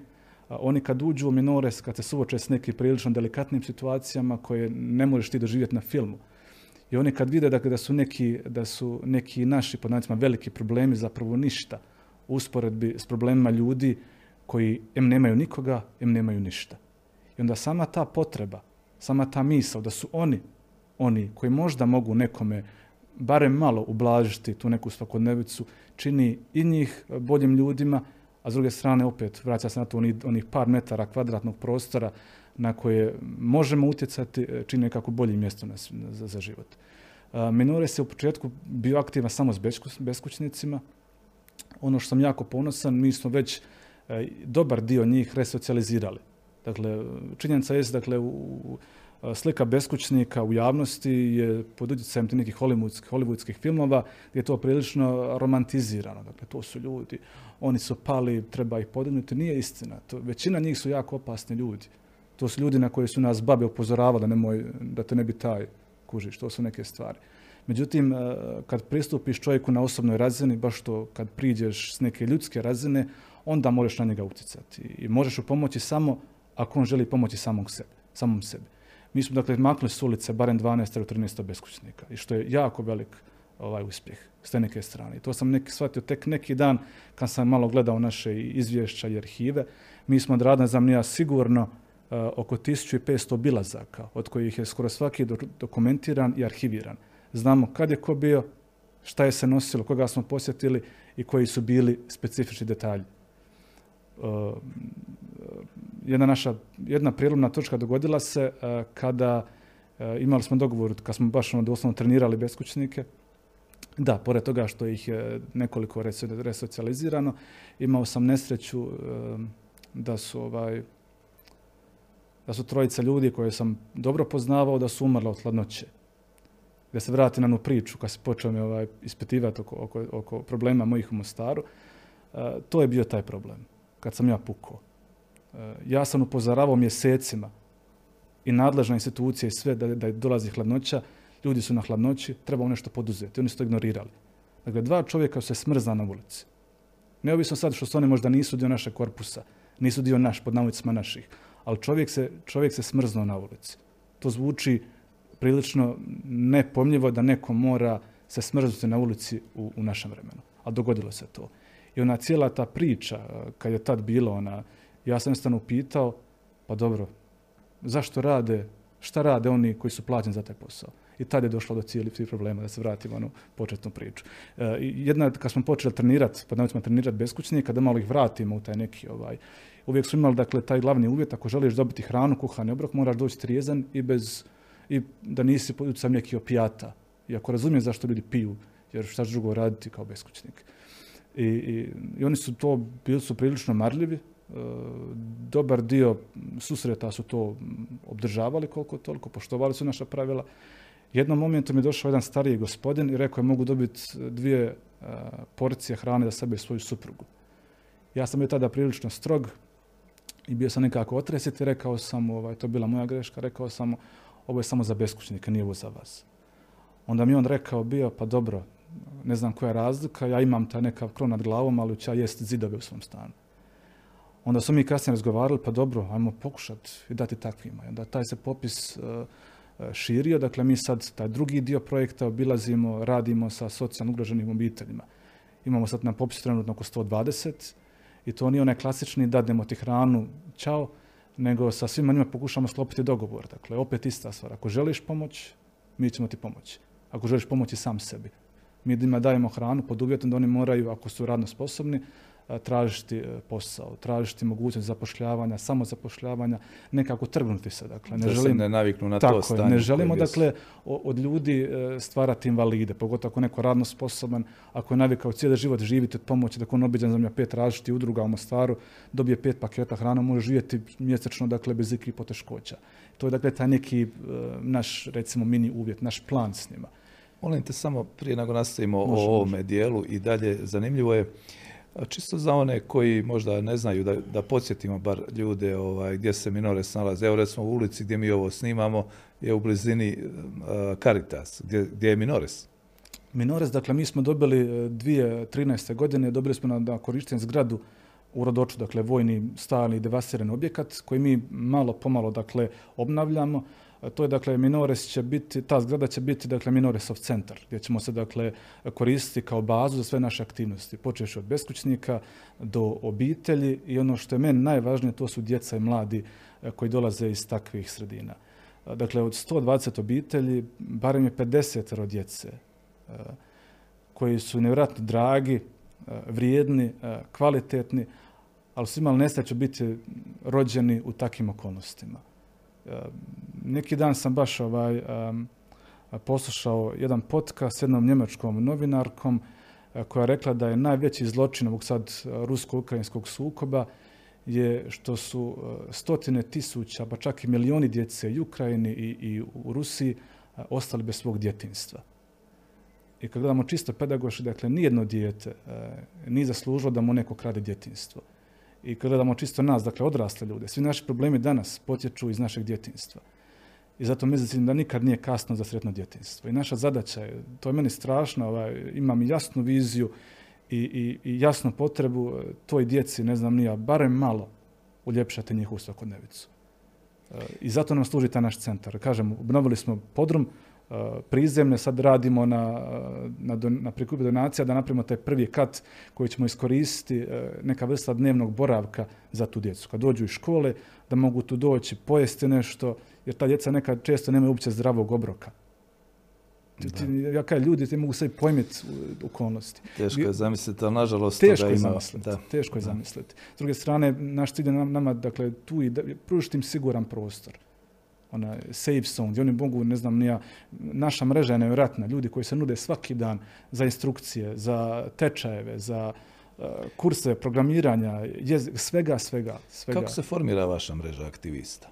[SPEAKER 2] oni kad uđu u minores, kad se suoče s nekim prilično delikatnim situacijama koje ne možeš ti doživjeti na filmu. I oni kad vide dakle, da su neki, da su neki naši podnacima veliki problemi zapravo ništa usporedbi s problemima ljudi koji em nemaju nikoga, em nemaju ništa. I onda sama ta potreba, sama ta misao da su oni, oni koji možda mogu nekome barem malo ublažiti tu neku svakodnevicu, čini i njih boljim ljudima, a s druge strane opet vraća se na to onih, onih par metara kvadratnog prostora na koje možemo utjecati, čini nekako bolje mjesto na, za, za život. Minore se u početku bio aktivan samo s beskućnicima. Ono što sam jako ponosan, mi smo već e, dobar dio njih resocijalizirali. Dakle, činjenica je dakle, u, slika beskućnika u javnosti je pod utjecajem tih nekih hollywoodskih, filmova gdje je to prilično romantizirano. Dakle, to su ljudi, oni su pali, treba ih podignuti. Nije istina. To, većina njih su jako opasni ljudi. To su ljudi na koje su nas babe upozoravali nemoj, da te ne bi taj kužiš. To su neke stvari. Međutim, kad pristupiš čovjeku na osobnoj razini, baš to kad priđeš s neke ljudske razine, onda možeš na njega utjecati. I možeš u pomoći samo ako on želi pomoći samog sebe, samom sebi. Mi smo dakle maknuli s ulice barem 12 ili 13 beskućnika i što je jako velik ovaj uspjeh s te neke strane. I to sam neki, shvatio tek neki dan kad sam malo gledao naše izvješća i arhive. Mi smo odradili za mnija sigurno uh, oko 1500 bilazaka, od kojih je skoro svaki do, dokumentiran i arhiviran. Znamo kad je ko bio, šta je se nosilo, koga smo posjetili i koji su bili specifični detalji. Uh, jedna naša, jedna prijelomna točka dogodila se uh, kada uh, imali smo dogovor, kad smo baš ono doslovno trenirali beskućnike, da, pored toga što ih je nekoliko resocijalizirano, imao sam nesreću uh, da su ovaj, da su trojica ljudi koje sam dobro poznavao da su umrla od hladnoće. Da se vrati na onu priču kad se počeo mi ovaj, ispitivati oko, oko, oko problema mojih u Mostaru, to je bio taj problem kad sam ja pukao. E, ja sam upozoravao mjesecima i nadležna institucija i sve da, da dolazi hladnoća, ljudi su na hladnoći, trebamo nešto poduzeti. Oni su to ignorirali. Dakle, dva čovjeka se smrzna na ulici. Neovisno sad što su oni možda nisu dio našeg korpusa, nisu dio naš, pod navodicima naših, ali čovjek se, čovjek se smrznuo na ulici. To zvuči prilično nepomljivo da neko mora se smrznuti na ulici u, u našem vremenu. A dogodilo se to. I ona cijela ta priča, kad je tad bilo, ona, ja sam jednostavno pitao, pa dobro, zašto rade, šta rade oni koji su plaćeni za taj posao? I tad je došlo do cijeli tih problema, da se vratimo na početnu priču. E, jedna, kad smo počeli trenirati, pa smo trenirati beskućnike, da malo ih vratimo u taj neki, ovaj, uvijek su imali, dakle, taj glavni uvjet, ako želiš dobiti hranu, kuhani obrok, moraš doći trijezan i bez, i da nisi pod neki opijata. I ako razumiješ zašto ljudi piju, jer šta drugo raditi kao beskućnik. I, i, oni su to, bili su prilično marljivi, dobar dio susreta su to obdržavali koliko toliko, poštovali su naša pravila. Jednom momentu mi je došao jedan stariji gospodin i rekao je mogu dobiti dvije e, porcije hrane za sebe i svoju suprugu. Ja sam bio tada prilično strog i bio sam nekako otresit i rekao sam, ovaj, to je bila moja greška, rekao sam ovo je samo za beskućnika, nije ovo za vas. Onda mi on rekao bio, pa dobro, ne znam koja je razlika, ja imam taj nekav krov nad glavom, ali ću ja jest zidove u svom stanu. Onda su mi kasnije razgovarali, pa dobro, ajmo pokušati i dati takvima. I onda taj se popis uh, širio, dakle mi sad taj drugi dio projekta obilazimo, radimo sa socijalno ugroženim obiteljima. Imamo sad na popisu trenutno oko 120 i to nije onaj klasični dadnemo ti hranu, čao, nego sa svima njima pokušamo sklopiti dogovor. Dakle, opet ista stvar. Ako želiš pomoć, mi ćemo ti pomoći. Ako želiš pomoći sam sebi, mi njima dajemo hranu pod uvjetom da oni moraju, ako su radno sposobni, tražiti e, posao, tražiti mogućnost zapošljavanja, samozapošljavanja, nekako trgnuti se. Dakle,
[SPEAKER 1] ne želim, ne naviknu na
[SPEAKER 2] tako
[SPEAKER 1] to stanje.
[SPEAKER 2] Ne želimo dakle od ljudi e, stvarati invalide, pogotovo ako neko radno sposoban, ako je navikao cijeli život živjeti od pomoći, da on obiđan zemlja pet različitih udruga u Mostaru, dobije pet paketa hrana, može živjeti mjesečno dakle bez ikakvih poteškoća. To je dakle taj neki e, naš recimo mini uvjet, naš plan s njima.
[SPEAKER 1] Molim te samo prije nego nastavimo o ovome dijelu i dalje zanimljivo je Čisto za one koji možda ne znaju, da, da podsjetimo bar ljude ovaj, gdje se Minores nalaze. Evo recimo u ulici gdje mi ovo snimamo je u blizini uh, Caritas. Gdje, gdje je Minores?
[SPEAKER 2] Minores, dakle mi smo dobili 2013. E, godine, dobili smo na, na korištenje zgradu u Rodoču, dakle vojni stalni devastirani objekat koji mi malo pomalo dakle obnavljamo. To je dakle Minores će biti, ta zgrada će biti dakle Minoresov centar gdje ćemo se dakle koristiti kao bazu za sve naše aktivnosti, počevši od beskućnika do obitelji i ono što je meni najvažnije to su djeca i mladi e, koji dolaze iz takvih sredina. Dakle, od 120 obitelji, barem je 50 djece e, koji su nevjerojatno dragi, vrijedni, kvalitetni, ali su imali nesreću biti rođeni u takvim okolnostima. Neki dan sam baš ovaj, poslušao jedan podcast s jednom njemačkom novinarkom koja je rekla da je najveći zločin ovog sad rusko-ukrajinskog sukoba je što su stotine tisuća, pa čak i milioni djece i u Ukrajini i, i u Rusiji ostali bez svog djetinstva. I kad gledamo čisto pedagoši, dakle, nijedno dijete nije zaslužilo da mu neko krade djetinstvo i kad gledamo čisto nas, dakle odrasle ljude, svi naši problemi danas potječu iz našeg djetinstva. I zato mislim da nikad nije kasno za sretno djetinstvo. I naša zadaća je, to je meni strašno, ovaj, imam jasnu viziju i, i, i jasnu potrebu toj djeci, ne znam nija, barem malo uljepšati njihovu svakodnevicu. E, I zato nam služi taj naš centar. Kažem, obnovili smo podrum, E, prizemne, sad radimo na, na, na prikupu donacija da napravimo taj prvi kat koji ćemo iskoristiti, e, neka vrsta dnevnog boravka za tu djecu. Kad dođu iz škole, da mogu tu doći, pojesti nešto, jer ta djeca nekad često nemaju uopće zdravog obroka. Ja kaj ljudi ti mogu sve pojmiti okolnosti.
[SPEAKER 1] Teško je zamisliti, ali nažalost
[SPEAKER 2] teško je zamisliti. Teško je zamisliti. S druge strane, naš cilj je nama, dakle, tu i pružiti im siguran prostor ona safe zone, gdje oni mogu, ne znam, nija, naša mreža je nevjerojatna, ljudi koji se nude svaki dan za instrukcije, za tečajeve, za uh, kurse programiranja, svega, svega, svega.
[SPEAKER 1] Kako se formira vaša mreža aktivista?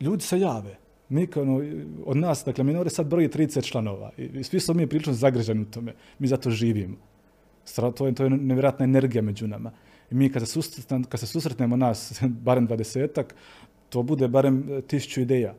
[SPEAKER 2] Ljudi se jave. Mi ono, od nas, dakle, Minore sad broji 30 članova i svi smo mi prilično zagreženi u tome. Mi zato živimo. To je, to je nevjerojatna energija među nama. I mi kad se, susretnemo, kad se susretnemo nas, barem dvadesetak, to bude barem e, tisuću ideja.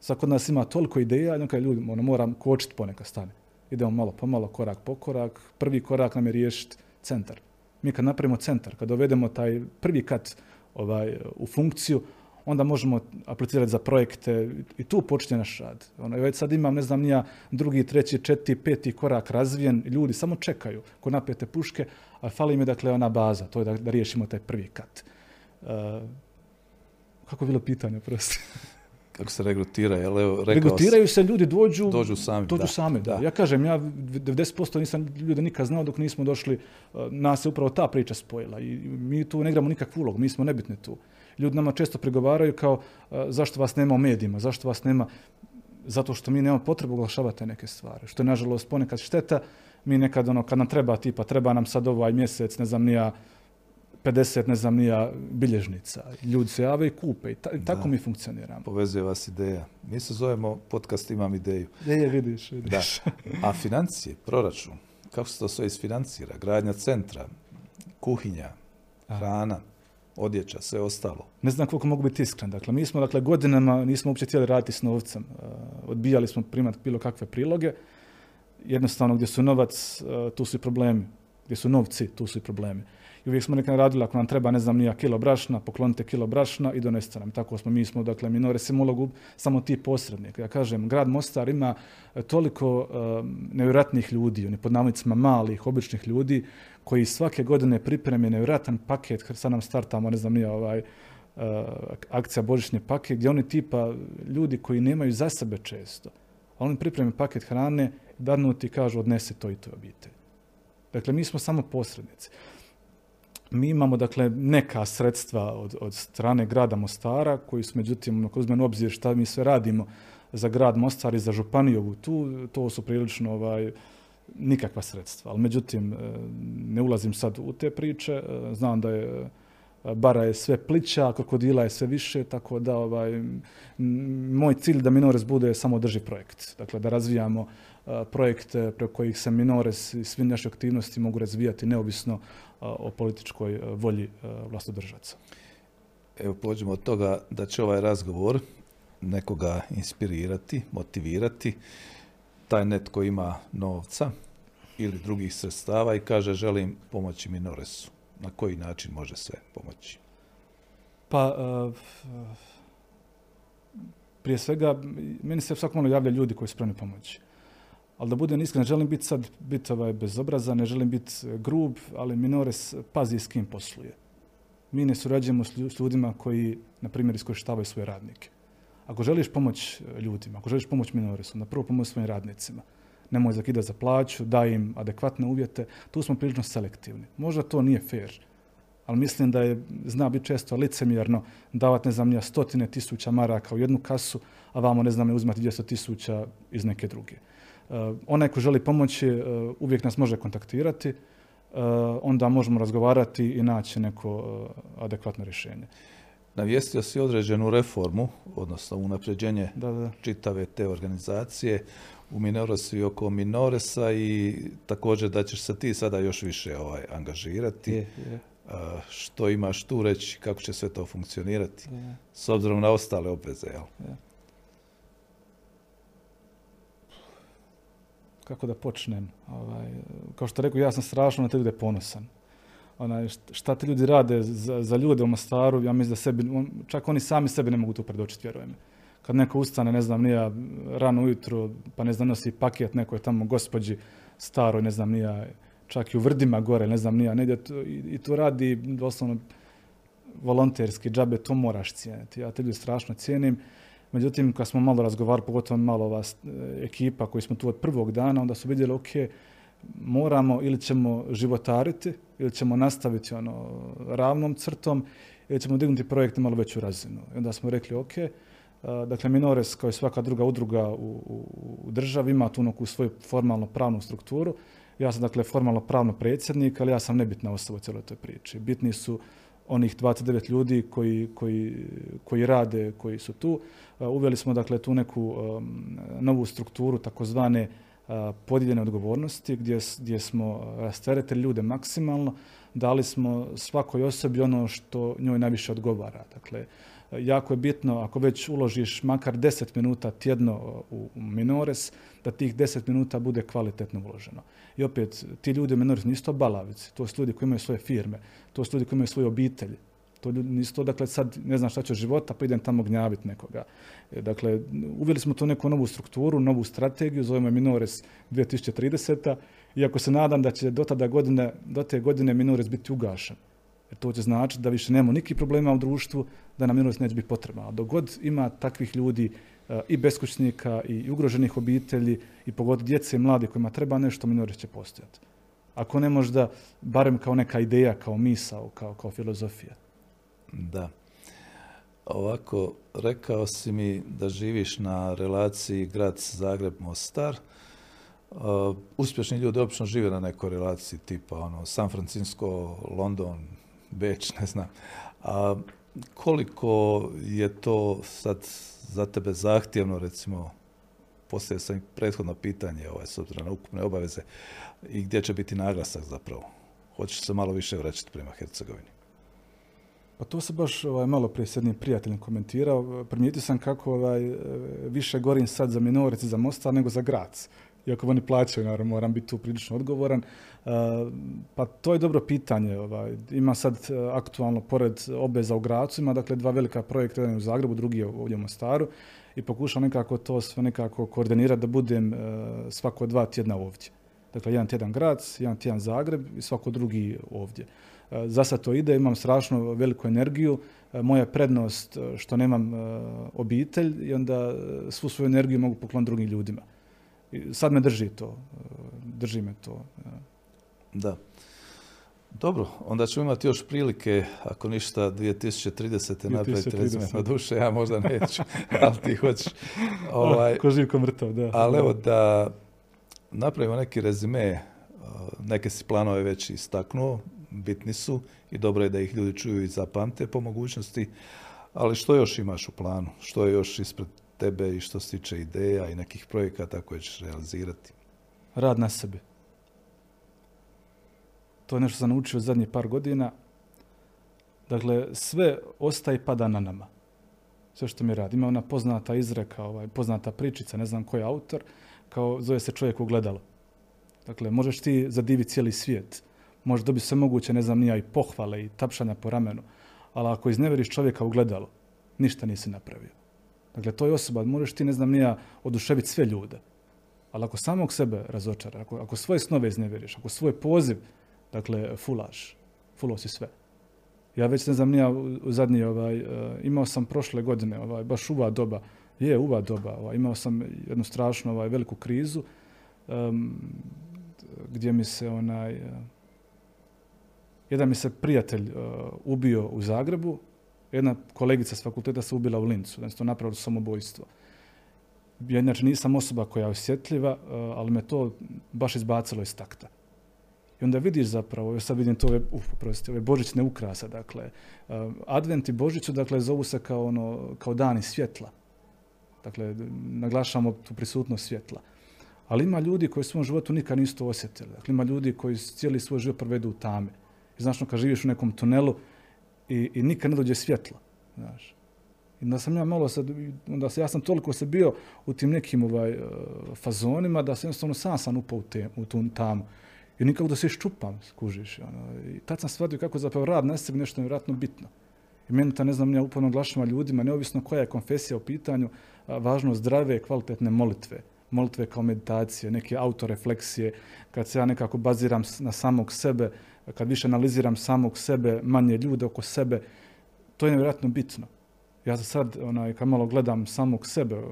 [SPEAKER 2] Sad kod nas ima toliko ideja, i kada ljudi, ono, moram kočiti ponekad stane. Idemo malo pomalo, korak po korak. Prvi korak nam je riješiti centar. Mi kad napravimo centar, kad dovedemo taj prvi kat ovaj, u funkciju, onda možemo aplicirati za projekte i tu počinje naš rad. Ono, već sad imam, ne znam, nija drugi, treći, četiri, peti korak razvijen, ljudi samo čekaju ko napete puške, a fali mi dakle ona baza, to je da, da riješimo taj prvi kat. Uh, kako je bilo pitanje, prosto?
[SPEAKER 1] Kako se regrutira, jel evo,
[SPEAKER 2] rekao Regrutiraju se ljudi, dođu,
[SPEAKER 1] dođu sami.
[SPEAKER 2] Dođu da. sami, da. Ja kažem, ja 90% nisam ljude nikad znao dok nismo došli, uh, nas je upravo ta priča spojila i mi tu ne igramo nikakvu ulogu, mi smo nebitni tu. Ljudi nama često prigovaraju kao uh, zašto vas nema u medijima, zašto vas nema, zato što mi nemamo potrebu oglašavati neke stvari, što je nažalost ponekad šteta, mi nekad ono, kad nam treba tipa, treba nam sad ovaj mjesec, ne znam, nija, 50, ne znam, nija bilježnica. Ljudi se jave i kupe i tako mi funkcioniramo.
[SPEAKER 1] Povezuje vas ideja. Mi se zovemo podcast Imam ideju.
[SPEAKER 2] Ideje vidiš, vidiš.
[SPEAKER 1] Da. A financije, proračun, kako se to sve isfinancira? Gradnja centra, kuhinja, hrana, odjeća, sve ostalo.
[SPEAKER 2] Ne znam koliko mogu biti iskren. Dakle, mi smo dakle, godinama nismo uopće htjeli raditi s novcem. Uh, odbijali smo primati bilo kakve priloge. Jednostavno, gdje su novac, uh, tu su i problemi. Gdje su novci, tu su i problemi. Uvijek smo nekad radili, ako nam treba, ne znam, nija kilo brašna, poklonite kilo brašna i donesite nam. Tako smo, mi smo, dakle, minore simologu, samo ti posrednik. Ja kažem, grad Mostar ima e, toliko um, nevjerojatnih ljudi, oni pod navodnicima malih, običnih ljudi, koji svake godine pripreme nevjerojatan paket, sad nam startamo, ne znam, nije ovaj, uh, akcija Božićnje paket, gdje oni tipa ljudi koji nemaju za sebe često, oni pripreme paket hrane, darnu ti kažu odnese to i to obitelj. Dakle, mi smo samo posrednici. Mi imamo dakle neka sredstva od, od strane grada Mostara koji su međutim ako uzmemo obzir šta mi sve radimo za grad Mostar i za županiju tu, to su prilično ovaj, nikakva sredstva. Ali međutim, e, ne ulazim sad u te priče. E, znam da je e, bara je sve plića, krokodila je sve više, tako da ovaj, moj cilj da Minores bude samo drži projekt. Dakle, da razvijamo projekte preko kojih se Minores i svi naše aktivnosti mogu razvijati neovisno o političkoj volji vlastodržaca.
[SPEAKER 1] Evo, pođemo od toga da će ovaj razgovor nekoga inspirirati, motivirati. Taj netko ima novca ili drugih sredstava i kaže želim pomoći Minoresu. Na koji način može sve pomoći?
[SPEAKER 2] Pa, prije svega, meni se svako malo javlja ljudi koji su spremni pomoći. Ali da budem iskren, želim biti sad biti ovaj bezobrazan, ne želim biti grub, ali Minores pazi s kim posluje. Mi ne surađujemo s ljudima koji, na primjer, iskorištavaju svoje radnike. Ako želiš pomoć ljudima, ako želiš pomoć Minoresu, onda prvo pomoć svojim radnicima. Nemoj zakidati za plaću, daj im adekvatne uvjete. Tu smo prilično selektivni. Možda to nije fair, ali mislim da je, zna biti često licemjerno davati, ne znam, nija stotine tisuća maraka u jednu kasu, a vamo, ne znam, uzmati 200 tisuća iz neke druge. Uh, onaj ko želi pomoći, uh, uvijek nas može kontaktirati, uh, onda možemo razgovarati i naći neko adekvatno rješenje
[SPEAKER 1] navijestio si određenu reformu, odnosno unapređenje
[SPEAKER 2] da, da.
[SPEAKER 1] čitave te organizacije u Minoresu i oko Minoresa i također da ćeš se ti sada još više ovaj, angažirati.
[SPEAKER 2] Je, je.
[SPEAKER 1] što imaš tu reći, kako će sve to funkcionirati, s obzirom na ostale obveze, jel?
[SPEAKER 2] Kako da počnem? Ovaj, kao što rekao, ja sam strašno na te ljude ponosan onaj, šta ti ljudi rade za, za ljude u Mostaru, ja mislim da sebi, on, čak oni sami sebi ne mogu to predočiti, vjerujem. Kad neko ustane, ne znam, nija rano ujutro, pa ne znam, nosi paket nekoj tamo gospođi staroj, ne znam, nija, čak i u Vrdima gore, ne znam, nija, ne ide to, i, i to radi doslovno volonterski, džabe, to moraš cijeniti. Ja te ljudi strašno cijenim. Međutim, kad smo malo razgovarali, pogotovo malo ova e, ekipa koji smo tu od prvog dana, onda su vidjeli, ok, moramo ili ćemo životariti, ili ćemo nastaviti ono ravnom crtom, ili ćemo dignuti projekt na malo veću razinu. I onda smo rekli, ok, dakle Minores kao i svaka druga udruga u, u, u državi ima tu neku svoju formalno pravnu strukturu. Ja sam dakle formalno pravno predsjednik, ali ja sam nebitna osoba u cijeloj toj priči. Bitni su onih 29 ljudi koji, koji, koji rade, koji su tu. Uveli smo dakle tu neku um, novu strukturu takozvane podijeljene odgovornosti gdje, gdje smo rasteretili ljude maksimalno, dali smo svakoj osobi ono što njoj najviše odgovara. Dakle, jako je bitno ako već uložiš makar 10 minuta tjedno u Minores, da tih 10 minuta bude kvalitetno uloženo. I opet, ti ljudi u Minores nisu to balavici, to su ljudi koji imaju svoje firme, to su ljudi koji imaju svoje obitelji, to nisu to, dakle, sad ne znam šta će života, pa idem tamo gnjaviti nekoga. E, dakle, uveli smo tu neku novu strukturu, novu strategiju, zovemo Minores 2030. Iako se nadam da će do, tada godine, do te godine Minores biti ugašen. Jer to će znači da više nemamo nikakvih problema u društvu, da nam Minores neće biti potrebno. A dok god ima takvih ljudi e, i beskućnika i ugroženih obitelji i pogotovo djece i mladi kojima treba nešto, Minores će postojati. Ako ne možda, barem kao neka ideja, kao misao, kao, kao filozofija.
[SPEAKER 1] Da. Ovako, rekao si mi da živiš na relaciji grad Zagreb-Mostar. Uh, uspješni ljudi obično žive na nekoj relaciji tipa ono, San Francisco, London, Beč, ne znam. A koliko je to sad za tebe zahtjevno, recimo, poslije sam prethodno pitanje ovaj, s obzirom na ukupne obaveze i gdje će biti naglasak zapravo? Hoćeš se malo više vraćati prema Hercegovini?
[SPEAKER 2] Pa to se baš ovaj, malo prije s jednim prijateljem komentirao. Primijetio sam kako ovaj, više gorim sad za Minorec i za Mostar nego za Grac. Iako oni plaćaju, naravno, moram biti tu prilično odgovoran. Uh, pa to je dobro pitanje. Ovaj. Ima sad uh, aktualno, pored obeza u Gracu, ima dakle dva velika projekta, jedan u Zagrebu, drugi je ovdje u Mostaru. I pokušam nekako to sve nekako koordinirati da budem uh, svako dva tjedna ovdje. Dakle, jedan tjedan Grac, jedan tjedan Zagreb i svako drugi ovdje. E, za sad to ide, imam strašno veliku energiju. E, moja prednost e, što nemam obitelj i onda svu svoju energiju mogu pokloniti drugim ljudima. Sad me drži to, drži me to.
[SPEAKER 1] Da. Dobro, onda ćemo imati još prilike, ako ništa, 2030. napraviti rezime na duše, ja možda neću, ali ti hoćeš.
[SPEAKER 2] Ovaj, Ko živ, ko mrtav, da.
[SPEAKER 1] Ali evo da napravimo neki rezime, neke si planove već istaknuo, bitni su i dobro je da ih ljudi čuju i zapamte po mogućnosti, ali što još imaš u planu? Što je još ispred tebe i što se tiče ideja i nekih projekata koje ćeš realizirati?
[SPEAKER 2] Rad na sebi. To je nešto sam naučio zadnjih par godina. Dakle, sve ostaje i pada na nama. Sve što mi radi. Ima ona poznata izreka, ovaj, poznata pričica, ne znam koji je autor, kao zove se čovjek u gledalo. Dakle, možeš ti zadiviti cijeli svijet. Možeš dobiti sve moguće, ne znam, nija i pohvale i tapšanja po ramenu. Ali ako izneveriš čovjeka u gledalo, ništa nisi napravio. Dakle, to je osoba, možeš ti, ne znam, nija oduševiti sve ljude. Ali ako samog sebe razočara, ako, ako svoje snove izneveriš, ako svoj poziv Dakle, fulaš. Fulo si sve. Ja već ne znam, nija u zadnji, ovaj, uh, imao sam prošle godine, ovaj, baš uva doba, je uva doba, ovaj, imao sam jednu strašnu ovaj, veliku krizu, um, gdje mi se onaj, uh, jedan mi se prijatelj uh, ubio u Zagrebu, jedna kolegica s fakulteta se ubila u Lincu, da to napravilo samobojstvo. Ja inače nisam osoba koja je osjetljiva, ali me to baš izbacilo iz takta. I onda vidiš zapravo, ja sad vidim to ove, uf, prosti, ove božićne ukrasa, dakle, advent i božiću, dakle, zovu se kao, ono, kao dani svjetla. Dakle, naglašamo tu prisutnost svjetla. Ali ima ljudi koji u svom životu nikad nisu to osjetili. Dakle, ima ljudi koji cijeli svoj život provedu u tame. I znaš, kad živiš u nekom tunelu i, i nikad ne dođe svjetlo. Znaš. I da sam ja malo sad, onda se, ja sam toliko se bio u tim nekim ovaj, fazonima da sam jednostavno sam sam upao u, te, u tu tamu. I nikako da se iščupam, skužiš. Ono. I tad sam shvatio kako zapravo rad na sebi nešto nevjerojatno bitno. I meni to, ne znam, ja uporno glašama ljudima, neovisno koja je konfesija u pitanju, važno zdrave, kvalitetne molitve. Molitve kao meditacije, neke autorefleksije, kad se ja nekako baziram na samog sebe, kad više analiziram samog sebe, manje ljude oko sebe, to je nevjerojatno bitno. Ja sad, onaj, kad malo gledam samog sebe,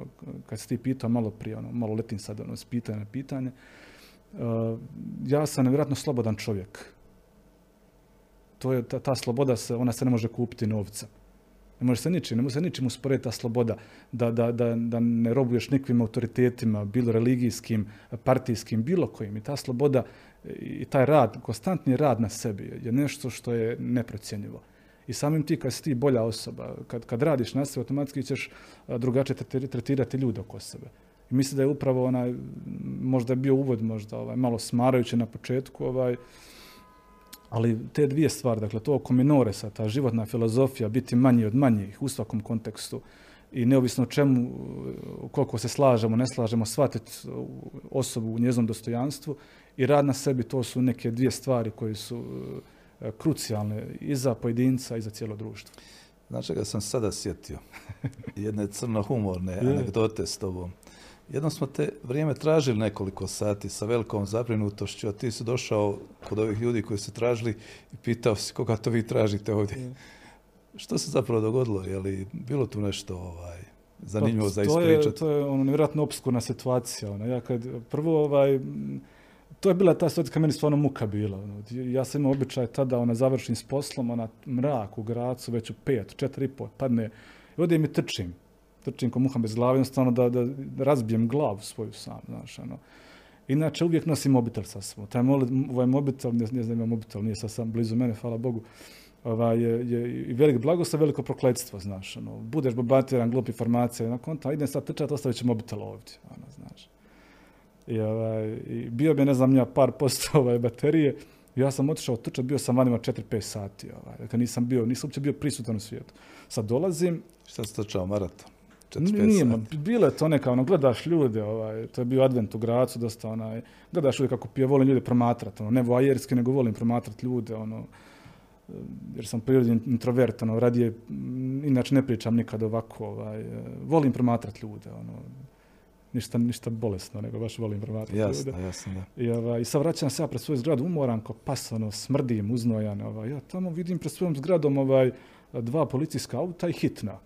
[SPEAKER 2] kad si ti pitao malo prije, ono, malo letim sad ono, s pitanja na pitanje, Uh, ja sam nevjerojatno slobodan čovjek. To je, ta, ta sloboda, se, ona se ne može kupiti novcem. Ne može se ničim, ne može se ničim usporediti ta sloboda da, da, da, da ne robuješ nikvim autoritetima, bilo religijskim, partijskim, bilo kojim. I ta sloboda i taj rad, konstantni rad na sebi je nešto što je neprocjenjivo. I samim ti kad si ti bolja osoba, kad, kad radiš na sebi, automatski ćeš drugačije tretirati ljude oko sebe. I mislim da je upravo onaj, možda je bio uvod možda ovaj, malo smarajući na početku, ovaj, ali te dvije stvari, dakle to oko minoresa, ta životna filozofija, biti manji od manjih u svakom kontekstu i neovisno o čemu, koliko se slažemo, ne slažemo, shvatiti osobu u njeznom dostojanstvu i rad na sebi, to su neke dvije stvari koje su e, krucijalne i za pojedinca i za cijelo društvo.
[SPEAKER 1] Znači ga sam sada sjetio. Jedne crno-humorne anegdote s tobom. Jednom smo te vrijeme tražili nekoliko sati sa velikom zabrinutošću, a ti si došao kod ovih ljudi koji su tražili i pitao si koga to vi tražite ovdje. Što se zapravo dogodilo? Je li bilo tu nešto ovaj, zanimljivo pa, za ispričati?
[SPEAKER 2] To je, to je ono, nevjerojatno obskurna situacija. Ono. Ja kad prvo ovaj, to je bila ta situacija kad meni stvarno muka bila. Ono. Ja sam imao običaj tada, ona završim s poslom, ona mrak u Gracu, već u pet, četiri i pol, padne. I ovdje mi trčim trčim ko muha bez glave, jednostavno da, da, da razbijem glavu svoju sam, znaš, ono. Inače, uvijek nosim mobitel sa sobom. Taj ovaj mobitel, ne, ne znam ima mobitel, nije sa sam blizu mene, hvala Bogu, ovaj, je, je velik blagoslov, veliko prokletstvo, znaš, ono. Budeš bobatiran, glup informacija, na konta, idem sad trčati, ostavit ću mobitel ovdje, ono, znaš. I, ovaj, i bio bi, ne znam, ja par posto ovaj, baterije, ja sam otišao trčati, bio sam vanima 4-5 sati, ovaj, dakle nisam bio, nisam uopće bio prisutan u svijetu. Sad dolazim...
[SPEAKER 1] Šta si trčao, maraton?
[SPEAKER 2] Nije, bilo je to neka, ono, gledaš ljude, ovaj, to je bio advent u Gracu, dosta, onaj, gledaš ljude kako pije, volim ljude promatrati, ono, ne voajerski, nego volim promatrati ljude, ono, jer sam prirodni introvert, ono, radije, inače ne pričam nikad ovako, ovaj, volim promatrati ljude, ono, ništa, ništa bolesno, nego baš volim promatrati
[SPEAKER 1] jasno,
[SPEAKER 2] ljude.
[SPEAKER 1] Jasno, da.
[SPEAKER 2] I, ovaj, I sad vraćam se ja pred svoju zgradu, umoran ko pas, ono, smrdim, uznojan, ovaj, ja tamo vidim pred svojom zgradom, ovaj, dva policijska auta i hitna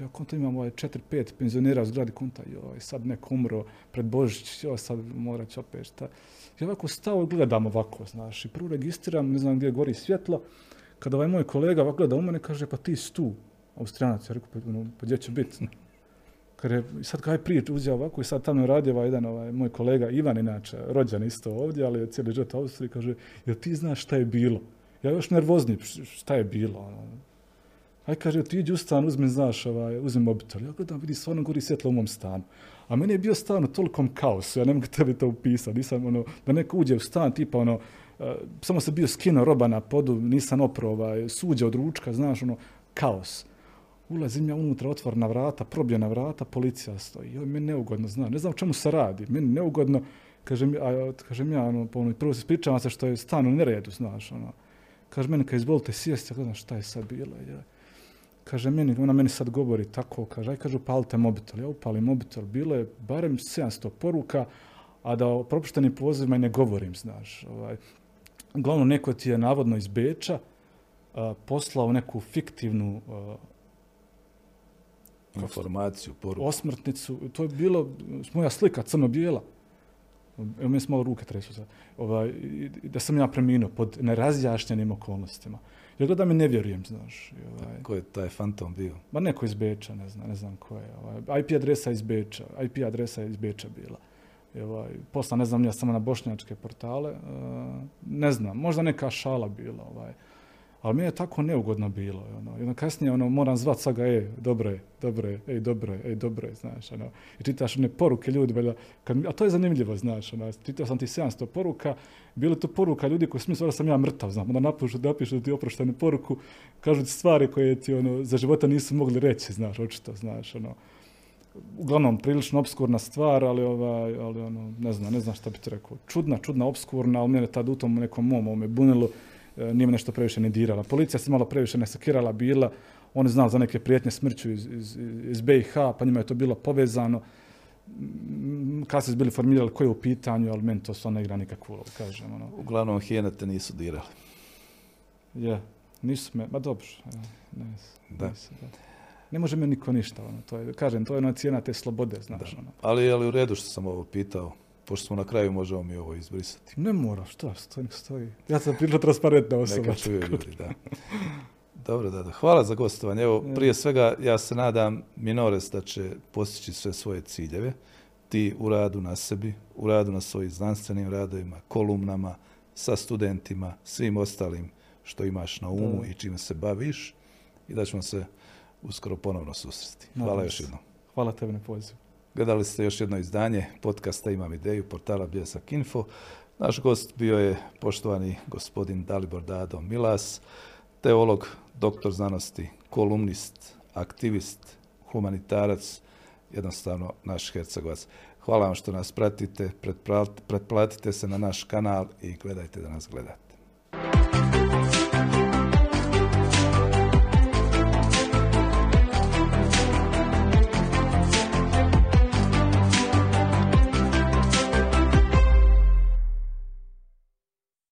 [SPEAKER 2] Ja konta imam ovaj 4-5 penzionera u zgradi konta, joj, sad neko umro pred Božić, joj, sad morat ću opet šta. Ja ovako stao gledam ovako, znaš, i prvo registriram, ne znam gdje gori svjetlo, kada ovaj moj kolega ovako gleda u mene, kaže, pa ti si tu, Austrijanac, ja rekao, pa, ono, pa gdje će biti? Kaže, sad kaj prije uzeo ovako i sad tamo radi ovaj jedan ovaj, moj kolega Ivan, inače, rođen isto ovdje, ali je cijeli život u Austriji, kaže, jel ti znaš šta je bilo? Ja još nervozni, šta je bilo? Ono. Aj kaže, ti iđi u stan, uzmi, znaš, ovaj, uzmi mobitel. Ja gledam, vidi, stvarno gori svjetlo u mom stanu. A meni je bio stan u tolikom kaosu, ja ne mogu tebi to upisati. Nisam, ono, da neko uđe u stan, tipa, ono, samo se bio skino roba na podu, nisam opro, ovaj, suđe od ručka, znaš, ono, kaos. Ulazim ja unutra, otvorna vrata, probijena vrata, policija stoji. Joj, meni neugodno, zna, ne znam o čemu se radi. Meni neugodno, kažem, a, kažem ja, ono, ono, prvo se ispričavam se što je stan u neredu, znaš, ono. Kaže meni, kad izvolite sjesti, ja gledam šta je sad bilo. Ja. Kaže meni, ona meni sad govori tako, kaže, aj kaže, upalite mobitel. Ja upalim mobitel, bilo je barem 700 poruka, a da o propuštenim pozivima i ne govorim, znaš. Ovaj. Glavno, neko ti je navodno iz Beča a, poslao neku fiktivnu a,
[SPEAKER 1] informaciju, poruku.
[SPEAKER 2] osmrtnicu. To je bilo moja slika, crno-bijela. Evo mi malo ruke tresu sad. Ovaj, da sam ja preminuo pod nerazjašnjenim okolnostima. Ja gledam i ne vjerujem, znaš. Ovaj,
[SPEAKER 1] Ko je taj fantom bio?
[SPEAKER 2] Ma neko iz Beča, ne znam, ne znam ko je. Ovaj, IP adresa iz Beča, IP adresa iz Beča bila. Ovaj, posla ne znam, ja samo na bošnjačke portale. Uh, ne znam, možda neka šala bila. Ovaj. Ali mi je tako neugodno bilo. Ono. I onda kasnije ono, moram zvat svaga, ej, dobro je, dobro je, ej, dobro je, ej, dobro je, znaš. Ono. I čitaš one poruke ljudi, valjda, kad, a to je zanimljivo, znaš. Ono. Čitao sam ti 700 poruka, bilo to poruka ljudi koji smisla da sam ja mrtav, znam. Onda napišu, napišu ti oproštenu poruku, kažu ti stvari koje ti ono, za života nisu mogli reći, znaš, očito, znaš. Ono. Uglavnom, prilično obskurna stvar, ali, ovaj, ali ono, ne znam, ne znam šta bi ti rekao. Čudna, čudna, obskurna, ali mene tad u tom nekom mom ovome bunilo, e, nije me nešto previše ni dirala. Policija se malo previše ne sakirala bila, oni znali za neke prijetnje smrću iz, iz, iz BiH, pa njima je to bilo povezano. Mm, Kad se bili formirali ko je u pitanju, ali meni to stvarno ne igra nikakvu ulogu, kažem. Ono.
[SPEAKER 1] Uglavnom, hijene te nisu dirali.
[SPEAKER 2] Je, nisu me, ma dobro, e, ne,
[SPEAKER 1] Da.
[SPEAKER 2] nisu, da. Ne može me niko ništa, ono, to je, kažem, to je ona cijena te slobode, znaš,
[SPEAKER 1] Da.
[SPEAKER 2] ono.
[SPEAKER 1] Ali je li u redu što sam ovo pitao? Pošto smo na kraju, možemo mi ovo izbrisati.
[SPEAKER 2] Ne mora, šta, stoji, stoji. Ja sam prilično transparentna osoba.
[SPEAKER 1] Neka čuju ljudi, da. Dobro, da, da. Hvala za gostovanje. Evo, prije svega, ja se nadam, Minores, da će postići sve svoje ciljeve. Ti u radu na sebi, u radu na svojim znanstvenim radovima, kolumnama, sa studentima, svim ostalim što imaš na umu
[SPEAKER 2] Da.
[SPEAKER 1] i čime se baviš i da ćemo se uskoro ponovno susresti. Hvala
[SPEAKER 2] Nadam
[SPEAKER 1] još jednom.
[SPEAKER 2] Hvala tebi na pozivu.
[SPEAKER 1] Gledali ste još jedno izdanje podcasta Imam ideju portala Bljesak Info. Naš gost bio je poštovani gospodin Dalibor Dado Milas, teolog, doktor znanosti, kolumnist, aktivist, humanitarac, jednostavno naš hercegovac. Hvala vam što nas pratite, pretplatite se na naš kanal i gledajte da nas gledate.